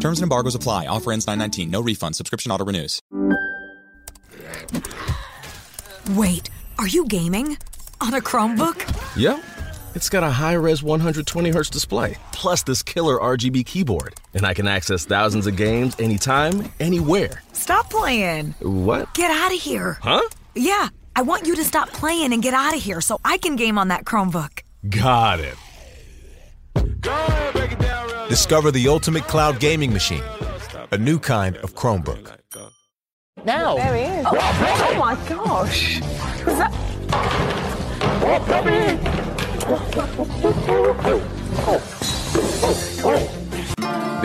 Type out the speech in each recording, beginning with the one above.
Terms and embargoes apply. Offer ends 919. No refund. Subscription auto renews. Wait, are you gaming? On a Chromebook? Yep. It's got a high res 120 hertz display, plus this killer RGB keyboard. And I can access thousands of games anytime, anywhere. Stop playing. What? Get out of here. Huh? Yeah, I want you to stop playing and get out of here so I can game on that Chromebook. Got it. Discover the ultimate cloud gaming machine, a new kind of Chromebook. Now. There he is. Oh my oh, gosh. Was that... Oh, the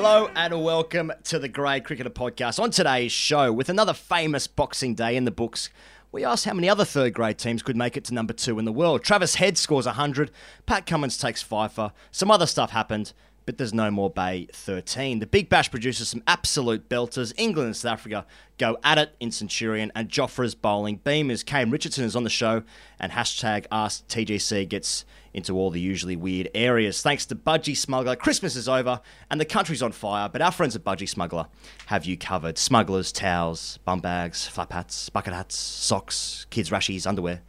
Hello and welcome to the Grade Cricketer Podcast. On today's show, with another famous Boxing Day in the books, we asked how many other third grade teams could make it to number two in the world. Travis Head scores 100, Pat Cummins takes fifer, some other stuff happened, but there's no more Bay 13. The Big Bash produces some absolute belters. England and South Africa go at it in Centurion, and Jofra's bowling beamers. Kane Richardson is on the show, and hashtag Ask TGC gets into all the usually weird areas. Thanks to Budgy Smuggler, Christmas is over and the country's on fire, but our friends at Budgy Smuggler have you covered. Smugglers, towels, bum bags, flap hats, bucket hats, socks, kids' rashies, underwear.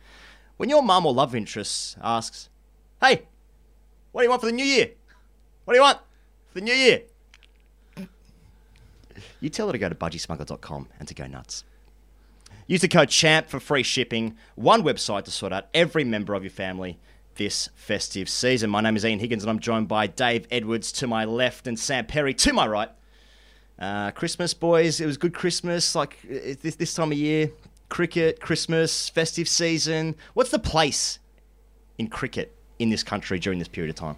When your mum or love interest asks, Hey, what do you want for the new year? What do you want for the new year? You tell her to go to budgysmuggler.com and to go nuts. Use the code CHAMP for free shipping. One website to sort out every member of your family this festive season. My name is Ian Higgins and I'm joined by Dave Edwards to my left and Sam Perry to my right. Uh, Christmas, boys. It was good Christmas. Like this, this time of year, cricket, Christmas, festive season. What's the place in cricket in this country during this period of time?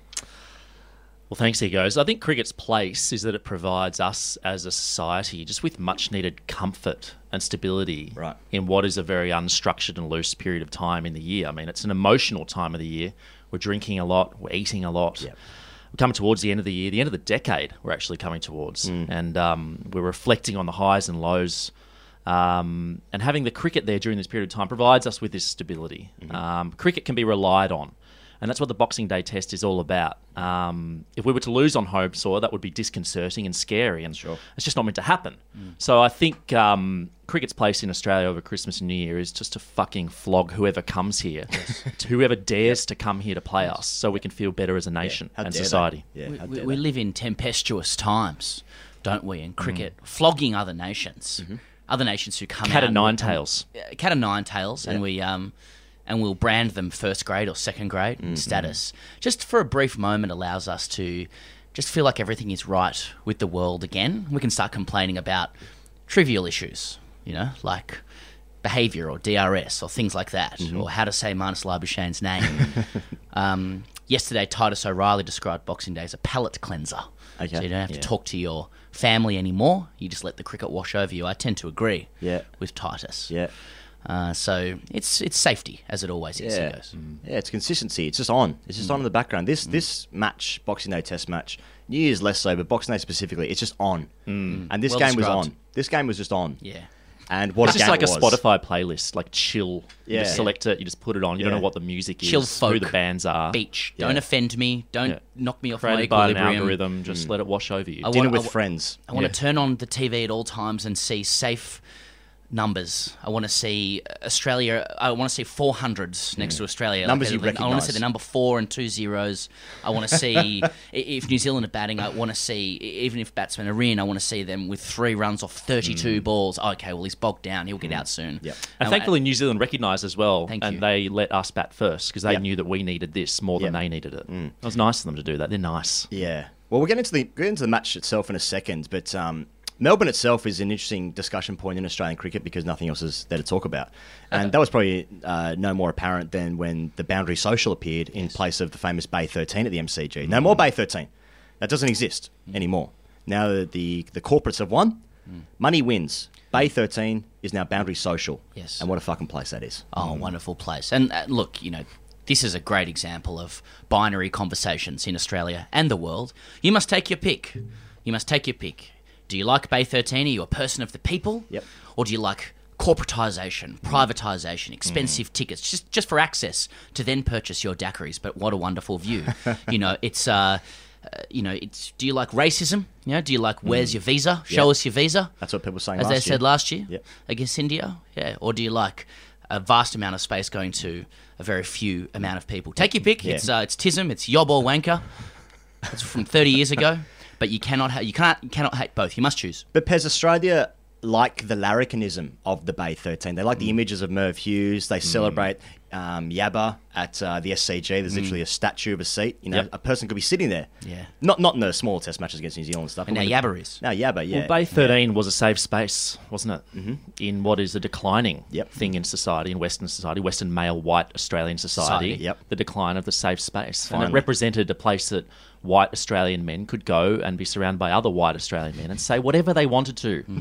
Well, thanks, Egos. I think cricket's place is that it provides us as a society just with much needed comfort and stability right. in what is a very unstructured and loose period of time in the year. I mean, it's an emotional time of the year. We're drinking a lot, we're eating a lot. Yep. We're coming towards the end of the year, the end of the decade, we're actually coming towards. Mm. And um, we're reflecting on the highs and lows. Um, and having the cricket there during this period of time provides us with this stability. Mm-hmm. Um, cricket can be relied on. And that's what the Boxing Day test is all about. Um, if we were to lose on home soil, that would be disconcerting and scary, and sure. it's just not meant to happen. Mm. So I think um, cricket's place in Australia over Christmas and New Year is just to fucking flog whoever comes here, to whoever dares yep. to come here to play us, so we can feel better as a nation yeah. and society. Yeah. We, we, we, live in tempestuous times, don't we? In cricket, mm. flogging other nations, mm-hmm. other nations who come cat out of nine tails, cat of nine tails, yeah. and we. Um, and we'll brand them first grade or second grade Mm-hmm. status. Just for a brief moment allows us to just feel like everything is right with the world again. We can start complaining about trivial issues, you know, like behavior or DRS or things like that, Mm-hmm. or how to say Marnus Labuschagne's name. um, yesterday, Titus O'Reilly described Boxing Day as a palate cleanser. Okay. So you don't have to talk to your family anymore. You just let the cricket wash over you. I tend to agree Yeah. with Titus. Yeah. Uh, so it's it's safety as it always is. Yeah. he goes. Mm. Yeah, it's consistency. It's just on. It's just on mm. in the background. This mm. this match, Boxing Day Test match, New Year's less so, but Boxing Day specifically, it's just on. And this Well game was on. This game was just on. Yeah. And what a game was. It's a just game like a it was. Spotify playlist, like chill. You Yeah. just select it, you just put it on. You don't know what the music is, Chill who folk. the bands are. Beach. Yeah. Don't offend me. Don't Yeah. knock me off my Created by an equilibrium. algorithm, just let it wash over you. I Dinner want- with I wa- friends. I want Yeah. to turn on the TV at all times and see safe numbers. I want to see Australia. I want to see 400s next to Australia. Mm. Numbers Like, you I want to see the number four and two zeros. I want to see if New Zealand are batting. I want to see even if batsmen are in. I want to see them with three runs off 32 balls. Okay, well he's bogged down. He'll get out soon. Yep. And thankfully, New Zealand recognised as well, Thank and you. they let us bat first because they Yep. knew that we needed this more than Yep. they needed it. It was nice of them to do that. They're nice. Yeah. Well, we'll get into the get into the match itself in a second, but um, Melbourne itself is an interesting discussion point in Australian cricket because nothing else is there to talk about, and uh, that was probably uh, no more apparent than when the boundary social appeared in place of the famous Bay 13 at the MCG. No mm. more Bay 13. That doesn't exist mm. anymore. Now that the the corporates have won, mm. money wins. Bay 13 is now boundary social. Yes. And what a fucking place that is. Oh, wonderful place. And uh, look, you know, this is a great example of binary conversations in Australia and the world. You must take your pick. You must take your pick. Do you like Bay 13? Are you a person of the people? Yep. Or do you like corporatisation, privatisation, expensive tickets, just just for access to then purchase your daiquiris? But what a wonderful view. you know, it's uh, uh, you know, it's. Do you like racism? You know, do you like where's your visa? Show Yep. us your visa. That's what people were saying as they year. said last year Yep. against India. Yeah, or do you like a vast amount of space going to a very few amount of people? Take your pick. Yeah. It's uh, it's tism. It's yob or wanker. It's from thirty years ago. But you cannot ha- you can't you cannot hate both. You must choose. But Pez Australia like the larrikinism of the Bay 13. They like Mm. the images of Merv Hughes. They celebrate um, Yabba at uh, the SCG. There's literally a statue of a seat. You know, Yep. a person could be sitting there. Mm. Yeah. Not not in the small test matches against New Zealand and stuff. And now Yabba is. Now Yabba, yeah. Well, Bay 13 was a safe space, wasn't it? Mm-hmm. In what is a declining Yep. thing in society, in Western society, Western male white Australian society. Society, yep. The decline of the safe space. And it represented a place that white Australian men could go and be surrounded by other white Australian men and say whatever they wanted to. Hmm.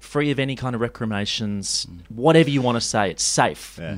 Free of any kind of recriminations, whatever you want to say, it's safe. Yeah.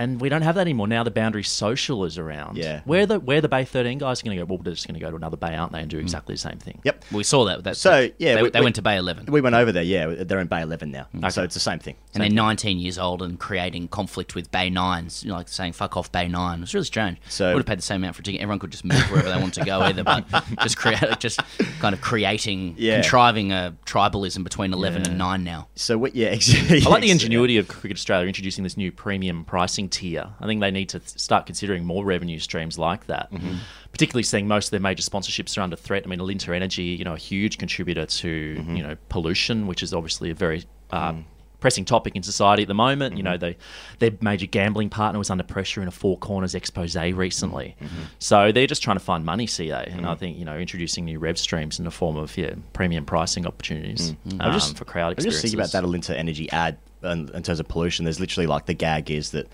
And we don't have that anymore. Now the boundary social is around. Yeah. Where the where the Bay 13 guys are going to go? Well, they're just going to go to another bay, aren't they, and do exactly the same thing. Hmm. Yep. We saw that. that So, yeah, they, we- they we- went to Bay Eleven. We went over there, yeah. They're in Bay 11 now. So it's the same thing. and they're 19 years old and creating conflict with Bay Nines, you know, like saying "fuck off Bay 9. It's really strange. So- would have paid the same amount for a ticket. Everyone could just move wherever they want to go, either, but just create, just kind of creating, Yeah. contriving a tribalism between 11 and 9 now. So, we, yeah, exactly. I like the ingenuity of Cricket Australia introducing this new premium pricing tier. I think they need to th- start considering more revenue streams like that. Mm-hmm. Particularly seeing most of their major sponsorships are under threat. I mean, Alinta Energy, you know, a huge contributor to Mm-hmm. you know pollution, which is obviously a very uh, Mm. pressing topic in society at the moment. You know, Mm-hmm. they their major gambling partner was under pressure in a Four Corners expose recently. Mm-hmm. So they're just trying to find money, CA, and I think you know introducing new rev streams in the form of yeah premium pricing opportunities I'm um, just- for crowd I'm just experiences. thinking about that Alinta Energy ad in, in terms of pollution. There's literally like the gag is that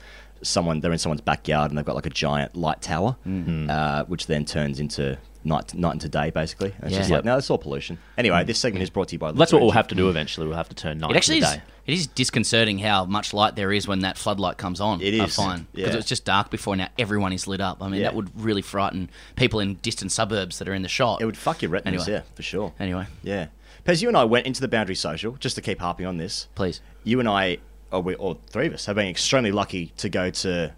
someone they're in someone's backyard and they've got like a giant light tower, Mm-hmm. uh, which then turns into night night into day basically. And it's just like no, it's all pollution. Anyway, this segment is brought to you by. That's Alinta what we'll have to do eventually. We'll have to turn night It actually to is. day. It is disconcerting how much light there is when that floodlight comes on. It is. I is, find because yeah. it was just dark before. Now everyone is lit up. I mean, Yeah. that would really frighten people in distant suburbs that are in the shot. It would fuck your retinas, Anyway. yeah, for sure. Anyway, Yeah. Pez, you and I went into the Boundary Social, just to keep harping on this. please. You and I, or we, all three of us, have been extremely lucky to go to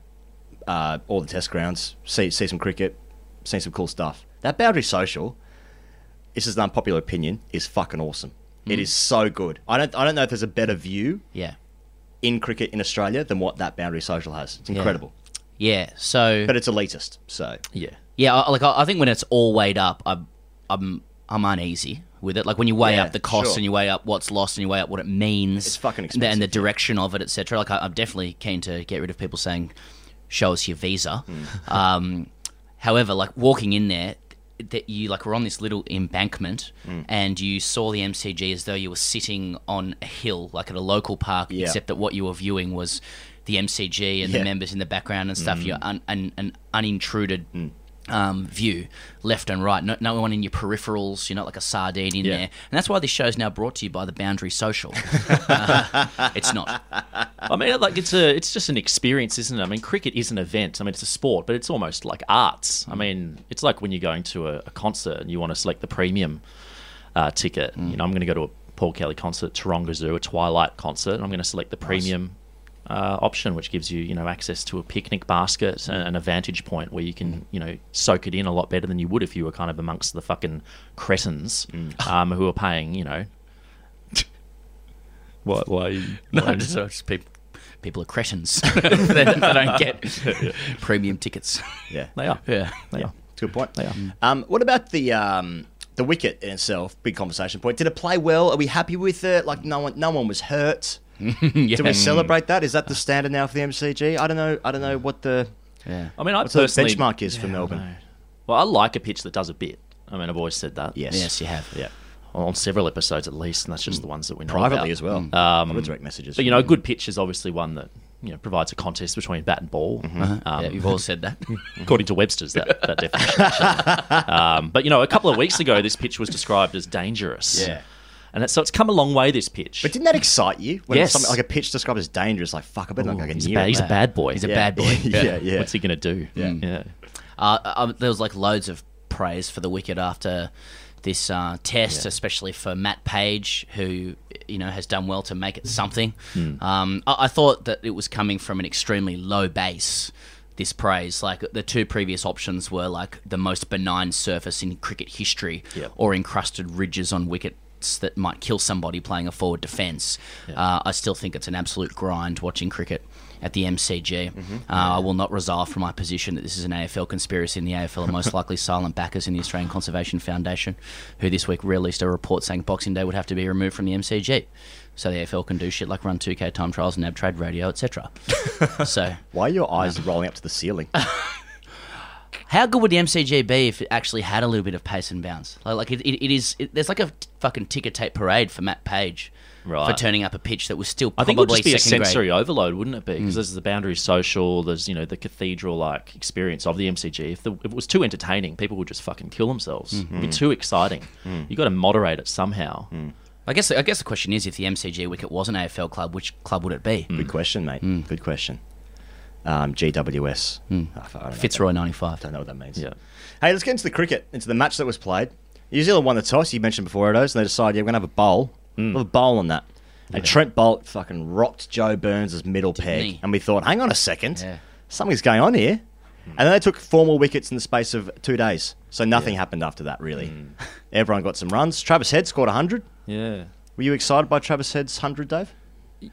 uh, all the test grounds, see, see some cricket, see some cool stuff. That Boundary Social, this is an unpopular opinion, is fucking awesome. Hmm. It is so good. I don't, I don't know if there's a better view Yeah. in cricket in Australia than what that Boundary Social has. It's incredible. Yeah. So But it's elitist, so. Yeah. Yeah, I- like I I think when it's all weighed up, I'm I'm I'm uneasy with it. Like when you weigh Yeah, up the cost sure. and you weigh up what's lost and you weigh up what it means, It's fucking and the- and the expensive, direction of it, etc. Like I, I'm definitely keen to get rid of people saying, "Show us your visa." Hmm. Um, however, like walking in there. That you like were on this little embankment Hmm. and you saw the MCG as though you were sitting on a hill, like at a local park, Yeah. except that what you were viewing was the MCG and Yeah. the members in the background and stuff. Mm. You're un, un, an unintruded um, view, left and right. No, no one in your peripherals. You're not like a sardine in Yeah. there. And that's why this show is now brought to you by the Boundary Social. Uh, it's not. I mean, like it's a, it's just an experience, isn't it? I mean, cricket is an event. I mean, it's a sport, but it's almost like arts. I mean, it's like when you're going to a, a concert and you want to select the premium uh, ticket. You know, I'm going to go to a Paul Kelly concert, Taronga Zoo, a Twilight concert, and I'm going to select the premium uh, option, which gives you, you know, access to a picnic basket and, and a vantage point where you can, you know, soak it in a lot better than you would if you were kind of amongst the fucking cretins um, who are paying, you know, Why? Why? No, why- just, just people, people are cretins. they, they don't get premium tickets. Yeah. They are. Yeah. They are. It's a good point. They are. Um, what about the um, the wicket in itself? Big conversation point. Did it play well? Are we happy with it? Like no one, no one was hurt. Do we celebrate that? Is that the standard now for the MCG? I don't know. I don't know what the Yeah. I mean, I What's the personally benchmark is for Yeah, I Melbourne? know. Well, I like a pitch that does a bit. I mean, I've always said that. Yes. Yes, you have. Yeah. on several episodes at least, and that's just the ones that we know Privately about. as well. Um, Other direct messages. But you know, a good pitch is obviously one that you know provides a contest between bat and ball. Um, Yeah, you've all said that. according to Webster's that, that definition. um, but you know, a couple of weeks ago, this pitch was described as dangerous. Yeah. And it's, so it's come a long way. This pitch. But didn't that excite you? When Yes. something like a pitch described as dangerous, like fuck, I better not Ooh, go get he's, a near bad, he's a bad boy. He's a bad boy. yeah, yeah. What's he going to do? Yeah. yeah. Uh, um, there was like loads of praise for the wicket after this uh, test, especially for Matt Page, who you know has done well to make it something. Um, I-, I thought that it was coming from an extremely low base. This praise, like the two previous options, were like the most benign surface in cricket history, Yep. or encrusted ridges on wickets that might kill somebody playing a forward defence. Uh, I still think it's an absolute grind watching cricket at the MCG. Mm-hmm. Uh, I will not resolve from my position that this is an AFL conspiracy, and the AFL are most likely silent backers in the Australian Conservation Foundation, who this week released a report saying Boxing Day would have to be removed from the MCG. So the AFL can do shit like run 2K time trials and NAB trade radio, etc. so Why are your eyes rolling up to the ceiling? how good would the MCG be if it actually had a little bit of pace and bounce? Like, like it, it, it is. It, there's like a fucking ticker tape parade for Matt Page for turning up a pitch that was still I think it would just be a second grade. sensory overload, wouldn't it be? Because hmm. there's the boundary social, there's you know the cathedral-like experience of the MCG. If, the, if it was too entertaining, people would just fucking kill themselves. Hmm. It'd be too exciting. Hmm. You got to moderate it somehow. I guess. I guess the question is, if the MCG wicket was an AFL club, which club would it be? Good question, mate. Good question. Um, GWS. Oh, hmm. fuck, I don't know. Fitzroy ninety five. Don't know what that means. Yeah. Hey, let's get into the cricket, into the match that was played. New Zealand won the toss, you mentioned before, Edos, and they decided, yeah, we're going to have a bowl. Hmm. We'll have a bowl on that. And Trent Boult fucking rocked Joe Burns' middle peg. he? And we thought, hang on a second, Yeah. something's going on here. And then they took four more wickets in the space of two days. So nothing happened after that, really. Hmm. Everyone got some runs. Travis Head scored 100. Yeah. Were you excited by Travis Head's 100, Dave?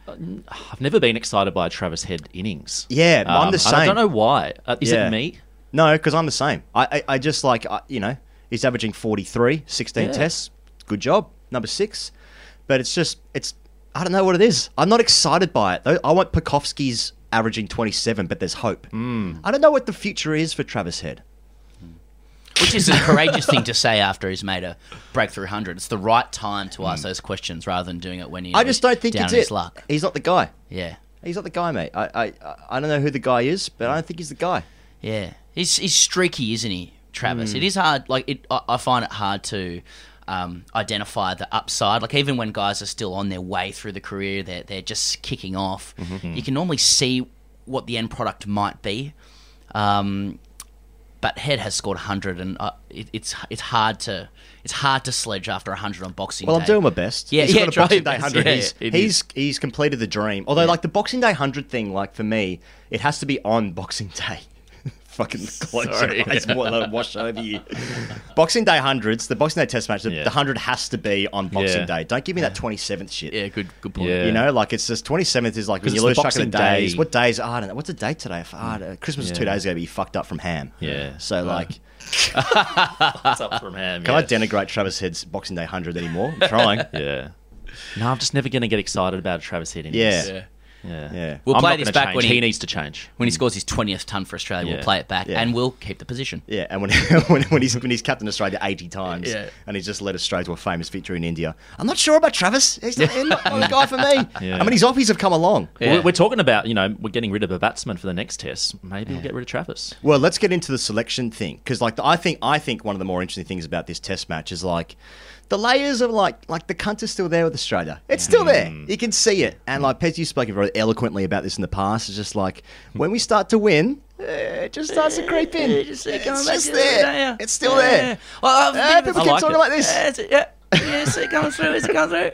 I've never been excited by a Travis Head innings. Yeah, I'm the Um, and I don't know why. Uh, is Yeah. it me? No, because I'm the same. I, I, I just like, I, you know, he's averaging 43, 16 Yeah. tests. Good job. Number six. But it's just, it's, I don't know what it is. I'm not excited by it. though. I want Pekovsky's averaging 27, but there's hope. I don't know what the future is for Travis Head. Which is a courageous thing to say after he's made a breakthrough hundred. It's the right time to ask those questions rather than doing it when you. I just don't think down it's on his it. luck. He's not the guy. Yeah, He's not the guy, mate. I, I, I don't know who the guy is, but I don't think he's the guy. yeah. He's he's streaky, isn't he, Travis? Hmm. It is hard. Like it, I, I find it hard to. Um, identify the upside. Like even when guys are still on their way through the career, they're they're just kicking off. Mm-hmm. You can normally see what the end product might be. Um, but Head has scored 100, and uh, it, it's it's hard to it's hard to sledge after 100 on Boxing Well, Day. Well, I'm doing my best. Yeah, he's yeah, got a Boxing Day hundred. Yeah, he's he's he's completed the dream. Although, like the Boxing Day hundred thing, like for me, it has to be on Boxing Day. Fucking close Sorry. your eyes, let it wash over you. Boxing Day hundreds, the Boxing Day Test match, the, Yeah. the hundred has to be on Boxing Yeah. Day. Don't give me that twenty seventh shit. Yeah, good good point. Yeah. You know, like it's just twenty seventh is like when 'Cause you it's lose the track of the Boxing days. Day. What days? Oh, I don't know. What's the date today? Oh, I don't- Christmas is two Yeah. days ago. But you fucked up from ham. Yeah. So uh. like, What's up from ham? can yeah. I denigrate Travis Head's Boxing Day hundred anymore? I'm trying. Yeah. No, I'm just never going to get excited about a Travis Head innings. Yeah. Yeah. Yeah. Yeah. We'll I'm play this back change. when he he- needs to change. When he scores his 20th ton for Australia, we'll play it back Yeah. and we'll keep the position. Yeah, and when, when, when he's when he's captain Australia eighty times, Yeah. and he's just led Australia to a famous victory in India. I'm not sure about Travis. He's not, he's not the guy for me. Yeah. I mean, his offies have come along. Well, We're talking about, you know, we're getting rid of a batsman for the next test. Maybe we'll get rid of Travis. Well, let's get into the selection thing because, like, I think I think one of the more interesting things about this Test match is like the layers of like like the cunt is still there with Australia. It's still there. You can see it, and like Pez, you've spoken very eloquently about this in the past. It's just like when we start to win, eh, it just starts to creep in. It's just there. It's still there. Eh, people I keep like talking it. like this. yeah. Yes, it comes through. It comes through.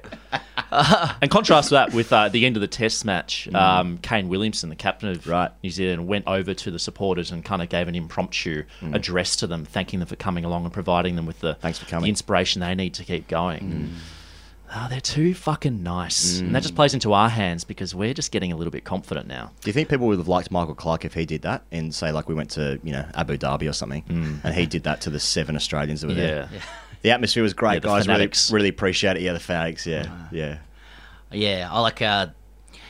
And contrast that with uh, the end of the test match, um, Kane Williamson, the captain of Right. New Zealand, went over to the supporters and kind of gave an impromptu mm. address to them, thanking them for coming along and providing them with the, Thanks for coming. the inspiration they need to keep going. Oh, they're too fucking nice. Mm. And that just plays into our hands because we're just getting a little bit confident now. Do you think people would have liked Michael Clarke if he did that and say like we went to you know Abu Dhabi or something, and he did that to the seven Australians that were there? Yeah. Yeah. The atmosphere was great, Yeah, guys. Really, fanatics. really appreciate it. Yeah, the fanatics. Yeah, yeah. Yeah, I like, uh,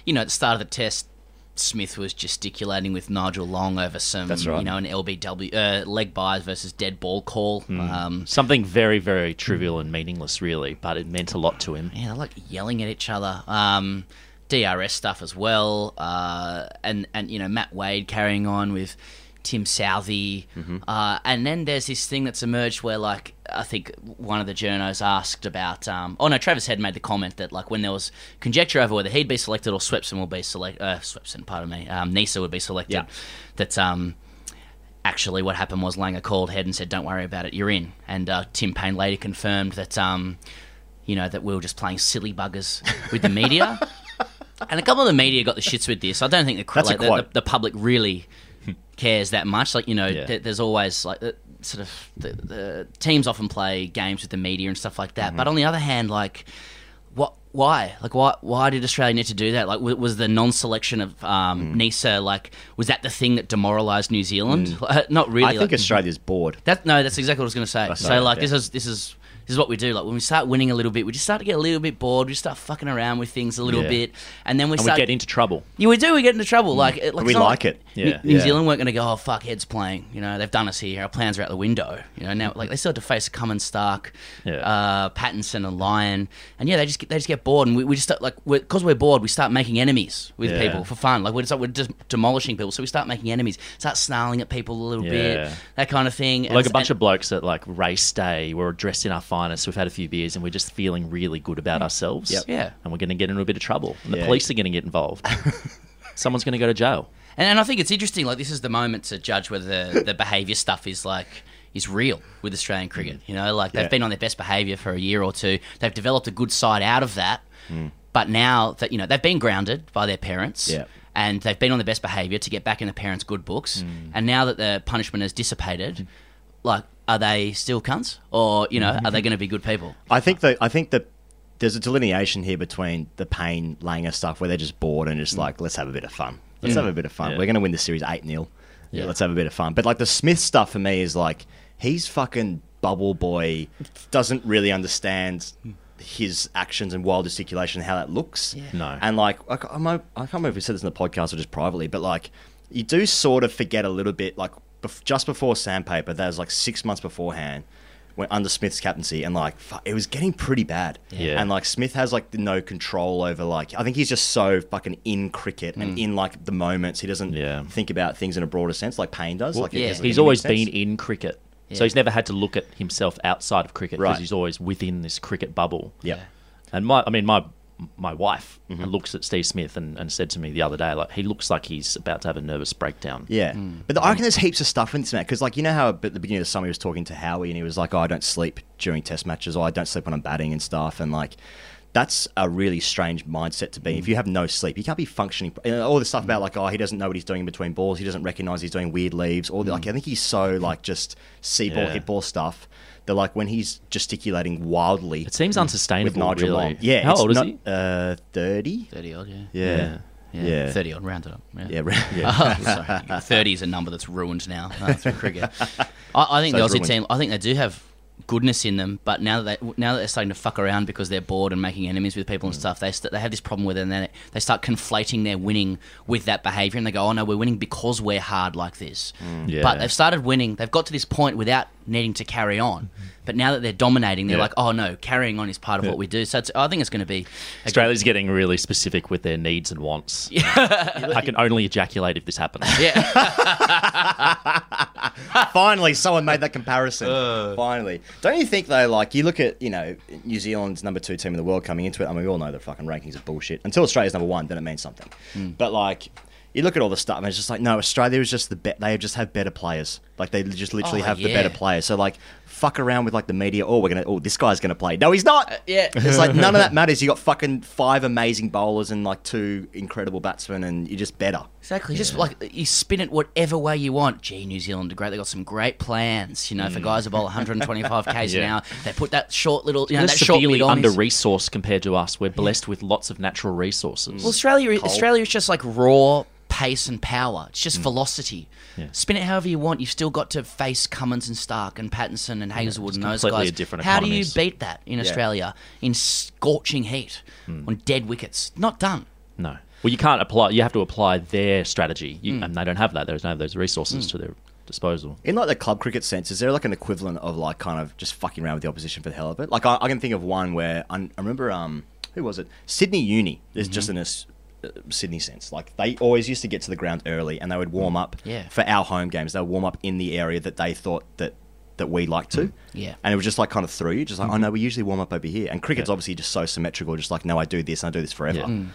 you know, at the start of the test, Smith was gesticulating with Nigel Llong over some, That's right. you know, an LBW uh, leg byes versus dead ball call. Um, Something very, very trivial and meaningless, really, but it meant a lot to him. yeah, they're like yelling at each other. Um, DRS stuff as well, uh, and and you know Matt Wade carrying on with Tim Southee, uh, and then there's this thing that's emerged where like I think one of the journos asked about. Um, oh no, Travis had made the comment that like when there was conjecture over whether he'd be selected or Swepson will be select. Uh, Swepson, pardon me, um, Neser would be selected. Yeah. That um, actually what happened was Langer called Head and said, "Don't worry about it, you're in." And uh, Tim Paine later confirmed that um, you know that we were just playing silly buggers with the media. and a couple of the media got the shits with this. I don't think the like, the, the, the public really cares that much. Like you know, Yeah. th- there's always like the, sort of the, the teams often play games with the media and stuff like that. Mm-hmm. But on the other hand, like what? Why? Like, why? Why did Australia need to do that? Like, w- was the non-selection of Mm. um, Neser like was that the thing that demoralised New Zealand? Not really. Mm. I think like- Australia's bored. that no, that's exactly what I was going to say. So like yeah. this is this is this is what we do. Like when we start winning a little bit, we just start to get a little bit bored. We just start fucking around with things a little Yeah. bit, and then we start And we start get into trouble. Yeah, we do. We get into trouble. Like, it- like Mm. We it's not like it. New- Yeah. New Yeah. Zealand weren't going to go. Oh fuck, heads playing. You know, they've done us here. Our plans are out the window. You know, now like they still have to face Cummins, Starc, Yeah. uh, Pattinson, and Lyon, and yeah, they just get, they just get bored, and we, we just start, like because we're, bored, we start making enemies with Yeah. people for fun. Like we're just, we're just demolishing people, so we start making enemies, start snarling at people a little bit, that kind of thing. Like a bunch of blokes at like race day, we're dressed in our finest, we've had a few beers, and we're just feeling really good about mm. ourselves. Yep. Yeah. And we're going to get into a bit of trouble. And the Yeah. police are going to get involved. Someone's going to go to jail. And, and I think it's interesting. Like this is the moment to judge whether the, the behaviour stuff is like is real with Australian mm. cricket. You know, like they've Yeah. been on their best behaviour for a year or two. They've developed a good side out of that. Mm. But now that you know they've been grounded by their parents. Yeah. And they've been on their best behaviour to get back in the parents' good books. And now that the punishment has dissipated, like, are they still cunts, or you know, are they going to be good people? I think that I think that there's a delineation here between the Paine Langer stuff where they're just bored and just mm. like let's have a bit of fun. Mm. Let's have a bit of fun. Yeah. We're going to win the series eight 0 Yeah. Let's have a bit of fun. But like the Smith stuff for me is like he's fucking bubble boy, doesn't really understand his actions and wild gesticulation and how that looks. No. And like I, I'm, I can't remember if we said this in the podcast or just privately, but like you do sort of forget a little bit like bef- just before Sandpaper, that was like six months beforehand. When under Smith's captaincy, and like fu- it was getting pretty bad, Yeah. and like Smith has like no control over like I think he's just so fucking in cricket and in like the moments. He doesn't Mm. Yeah. think about things in a broader sense like Paine does. like it yeah. doesn't He's always sense. been in cricket. Yeah. So he's never had to look at himself outside of cricket because Right. he's always within this cricket bubble. Yeah. And my, I mean, my my wife Mm-hmm. looks at Steve Smith and, and said to me the other day, like, he looks like he's about to have a nervous breakdown. Yeah, mm. but I reckon there's heaps of stuff in this man because, like, you know how at the beginning of the summer he was talking to Howie and he was like, "Oh, I don't sleep during Test matches, or I don't sleep when I'm batting and stuff," and like. That's a really strange mindset to be. If mm. you have no sleep, you can't be functioning. all this stuff about like, oh, he doesn't know what he's doing in between balls. He doesn't recognize he's doing weird leaves. Or like, mm. I think he's so like just see ball, Yeah. hit ball stuff. That like when he's gesticulating wildly, It seems unsustainable, with Nigel really. Llong. Yeah, How it's old is not- he? Uh, thirty. Thirty odd, yeah. Yeah, Yeah, yeah, thirty odd, rounded up. Yeah, yeah. Oh, sorry. Thirty is a number that's ruined now. No, that's for cricket. I, I think So the Aussie ruined. team. I think they do have goodness in them, but now that they, now that they're starting to fuck around because they're bored and making enemies with people and stuff, they st- they have this problem with it, and then they start conflating their winning with that behaviour, and they go, "Oh no, we're winning because we're hard like this." Yeah. But they've started winning. They've got to this point without needing to carry on. But now that they're dominating, they're Yeah. like, "Oh no, carrying on is part of what we do." So it's, I think it's going to be a Australia's getting really specific with their needs and wants. I can only ejaculate if this happens. Yeah. Finally, someone made that comparison. Uh. Finally, don't you think though? Like you look at you know New Zealand's number two team in the world coming into it. I mean, we all know the fucking rankings are bullshit. Until Australia's number one, then it means something. Hmm. But like. You look at all the stuff, and it's just like, no, Australia is just the be- they just have better players. Like they just literally Oh, have the better players. So like, fuck around with like the media. Oh, we're gonna. Oh, this guy's gonna play. No, he's not. Uh, yeah. It's like none of that matters. You got fucking five amazing bowlers and like two incredible batsmen, and you're just better. Exactly. Just like you spin it whatever way you want. Gee, New Zealand are great. They got some great plans. You know, for mm. guys who bowl 125 k's an hour, they put that short little, you know, They're that severely mid on. under resourced compared to us. We're blessed with lots of natural resources. Well, Australia, Australia is just like raw pace and power. It's Mm. just velocity. Spin it however you want. You've still got to face Cummins and Starc and Pattinson and Hazlewood and those completely guys. different How do you beat that in Yeah. Australia in scorching heat Hmm. on dead wickets? Not done. No. Well, you can't apply. You have to apply their strategy, you, Mm. and they don't have that. There's don't those resources to their disposal. In like the club cricket sense, is there like an equivalent of like kind of just fucking around with the opposition for the hell of it? Like I, I can think of one where I, I remember um who was it? Sydney Uni. There's just in a s- uh, Sydney sense. Like they always used to get to the ground early and they would warm mm. up Yeah. for our home games. They would warm up in the area that they thought that that we like to. Mm. Yeah. And it was just like kind of through you, just like, oh mm-hmm. no, we usually warm up over here. And cricket's obviously just so symmetrical, just like, no, I do this and I do this forever. Yeah. Mm.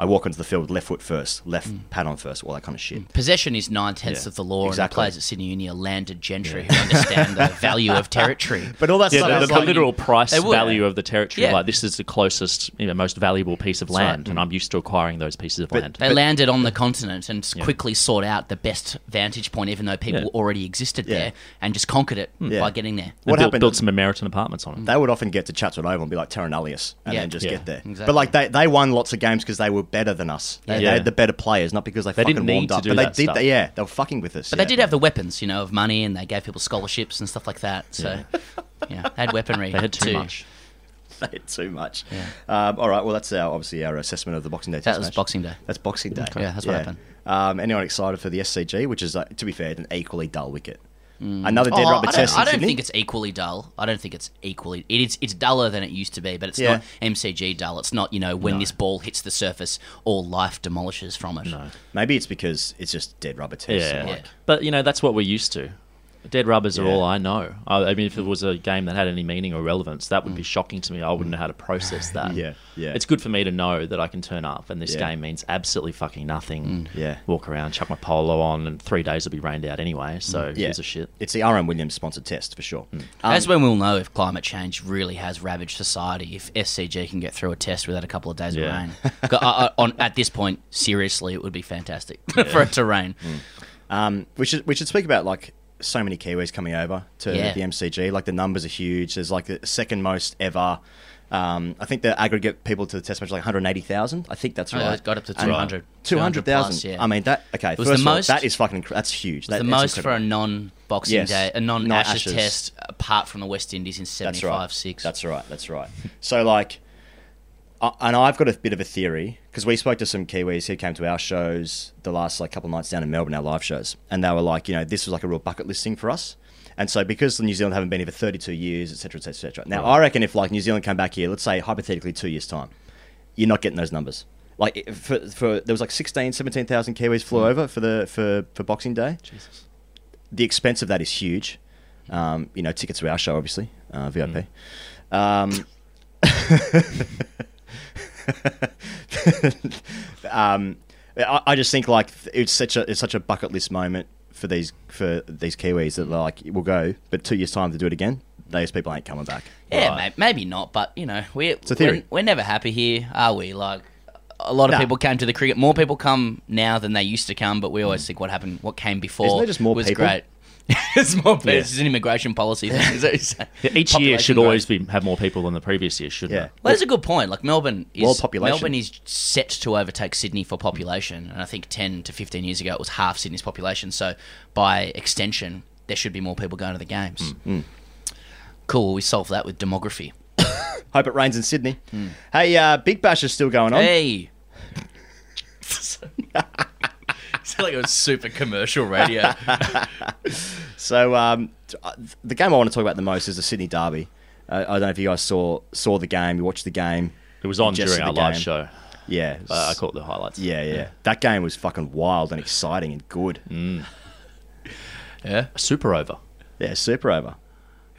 I walk onto the field with left foot first, left mm. pad on first, all that kind of shit. Mm. Possession is nine tenths Yeah. of the law, Exactly. and the players at Sydney Uni are landed gentry who understand the value of territory. But all that Yeah, stuff the, the like- literal price They would. value of the territory. Yeah. Like this is the closest, you know, most valuable piece of That's right. land, and mm. I'm used to acquiring those pieces of land. They landed on the continent and Yeah. quickly sought out the best vantage point, even though people Yeah. already existed Yeah. there, and just conquered it hmm. Yeah. by getting there. What built, happened- built some American apartments on it. They would often get to Chatswood Oval and be like terra nullius and then just get there. Exactly. But like they, they won lots of games because they were better than us. They, Yeah. they had the better players, not because they, They fucking didn't need warmed to up. do but that they did. stuff. They, yeah, they were fucking with us. But yeah. they did have the weapons, you know, of money, and they gave people scholarships and stuff like that. So, yeah, they had weaponry. They had too too. much. They had too much. Um, all right. Well, that's our obviously our assessment of the Boxing Day. That Test was match. Boxing Day. That's Boxing Day. Yeah, that's what happened. Um, anyone excited for the SCG, which is, uh, to be fair, an equally dull wicket. Mm. Another dead Oh, rubber I test. don't, I don't think it's equally dull. I don't think it's equally. It is. It's duller than it used to be, but it's Yeah. not MCG dull. It's not. You know, when No. this ball hits the surface, all life demolishes from it. No. Maybe it's because it's just dead rubber test. Yeah. and, Yeah. like, But you know that's what we're used to. Dead rubbers are all I know. I, I mean, if it was a game that had any meaning or relevance, that would be shocking to me. I wouldn't know how to process that. Mm. Yeah, yeah. It's good for me to know that I can turn up, and this Yeah. game means absolutely fucking nothing. Yeah. Walk around, chuck my polo on, and three days will be rained out anyway. So Mm. yeah. gives a shit. It's the RM Williams sponsored test for sure. Um, That's when we'll know if climate change really has ravaged society. If SCG can get through a test without a couple of days Yeah. of rain. 'Cause, uh, uh, on, at this point, seriously, it would be fantastic for it to rain. Um, we should we should speak about like so many Kiwis coming over to Yeah. the MCG. Like the numbers are huge. There's like the second most ever. Um, I think the aggregate people to the test match is like 180,000. I think that's Oh, right. it got up to 200. 200,000. 200 yeah. I mean that. Okay, It was the of all, most- that is fucking. That's huge. That- the that's most for a non-boxing Yes. day, a non-Ashes Ashes. test, apart from the West Indies in 75 That's right. six. That's right. That's right. So like, and I've got a bit of a theory because we spoke to some Kiwis who came to our shows the last like couple of nights down in Melbourne, our live shows, and they were like, you know, this was like a real bucket list thing for us. And so because New Zealand haven't been here for 32 years, etc., etc., etc. Now I reckon if like New Zealand came back here, let's say hypothetically two years time, you're not getting those numbers. Like for, for there was like 16, 17,000 Kiwis flew over for the for for Boxing Day. Jesus. The expense of that is huge. Um, you know, tickets to our show, obviously, uh, VIP. Um, um, I, I just think like it's such a it's such a bucket list moment for these for these Kiwis that like we'll go, but two years time to do it again, those people ain't coming back. Yeah, may- maybe not, but you know, a theory. we're we're never happy here, are we? Like a lot of No. people came to the cricket. More people come now than they used to come, but we always think what happened, what came before. Isn't there just more was people? great. it's more people. Yeah. It's an immigration policy thing. Is that what you're saying? Yeah, each year should growth. always be have more people than the previous year, shouldn't Yeah. it? Well, that's a good point. Like Melbourne is World population. Melbourne is set to overtake Sydney for population, and I think ten to fifteen years ago it was half Sydney's population. So by extension, there should be more people going to the games. Mm. Cool. We solved that with demography. Hope it rains in Sydney. Hey, uh, Big Bash is still going on. Hey. It's like a super commercial radio. So um, the game I want to talk about the most is the Sydney Derby. Uh, I don't know if you guys saw saw the game. You watched the game. It was on during the our live show. Yeah, was- Uh, I caught the highlights. Yeah, yeah, That game was fucking wild and exciting and good. Mm. yeah. Super over. Yeah, super over.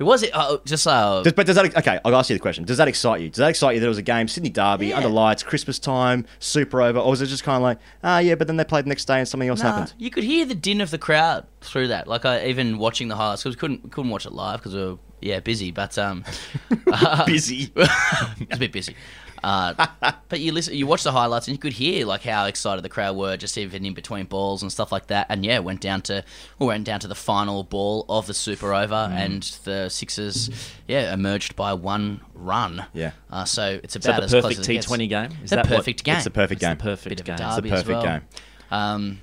Was it? Oh, just uh, Does- but does that okay? I'll ask you the question. Does that excite you? Does that excite you that it was a game, Sydney Derby, Yeah. under lights, Christmas time, super over, or was it just kind of like, ah, yeah, but then they played the next day and something else Nah, happened? You could hear the din of the crowd through that. Like I even watching the highlights because we couldn't couldn't watch it live because we were yeah busy. But um, Busy. it's a bit busy. Uh, but you listen, you watch the highlights, and you could hear like how excited the crowd were, just even in between balls and stuff like that. And yeah, went down to we went down to the final ball of the Super Over, Mm. and the Sixers yeah emerged by one run. Yeah. Uh, so it's Is that about the as close perfect as it gets. T20 game? Is It's a that what- perfect game. It's the perfect It's game. the perfect a game. It's the perfect well. game. Um,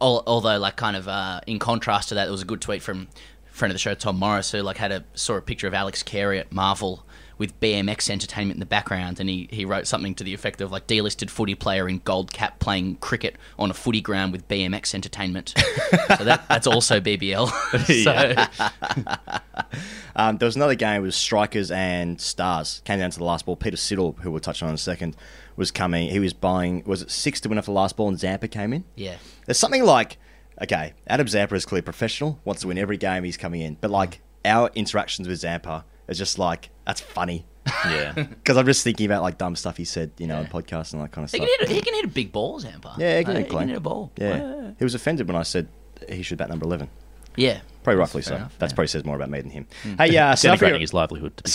al- although, like, kind of uh, in contrast to that, there was a good tweet from friend of the show, Tom Morris, who like had a saw a picture of Alex Carey at Marvel with BMX Entertainment in the background, and he, he wrote something to the effect of like delisted footy player in gold cap playing cricket on a footy ground with BMX Entertainment. so that that's also BBL. so Um, there was another game. It was Strikers and Stars. Came down to the last ball. Peter Siddle, who we'll touch on in a second, was coming. He was buying. Was it six to win off the last ball, and Zampa came in. yeah, There's something like, okay, Adam Zampa is clearly professional. Wants to win every game he's coming in, but like our interactions with Zampa is just like that's funny. Yeah. Because I'm just thinking about like dumb stuff he said, you know, in podcasts and that kind of he stuff. can a, he can hit a big ball, Zampa. Yeah, he can Like, hit clean. hit a ball. Yeah. He was offended when I said he should bat number 11. yeah. Probably roughly so. enough, That yeah. probably says more about me than him. Hey, uh, South Africa, his livelihood.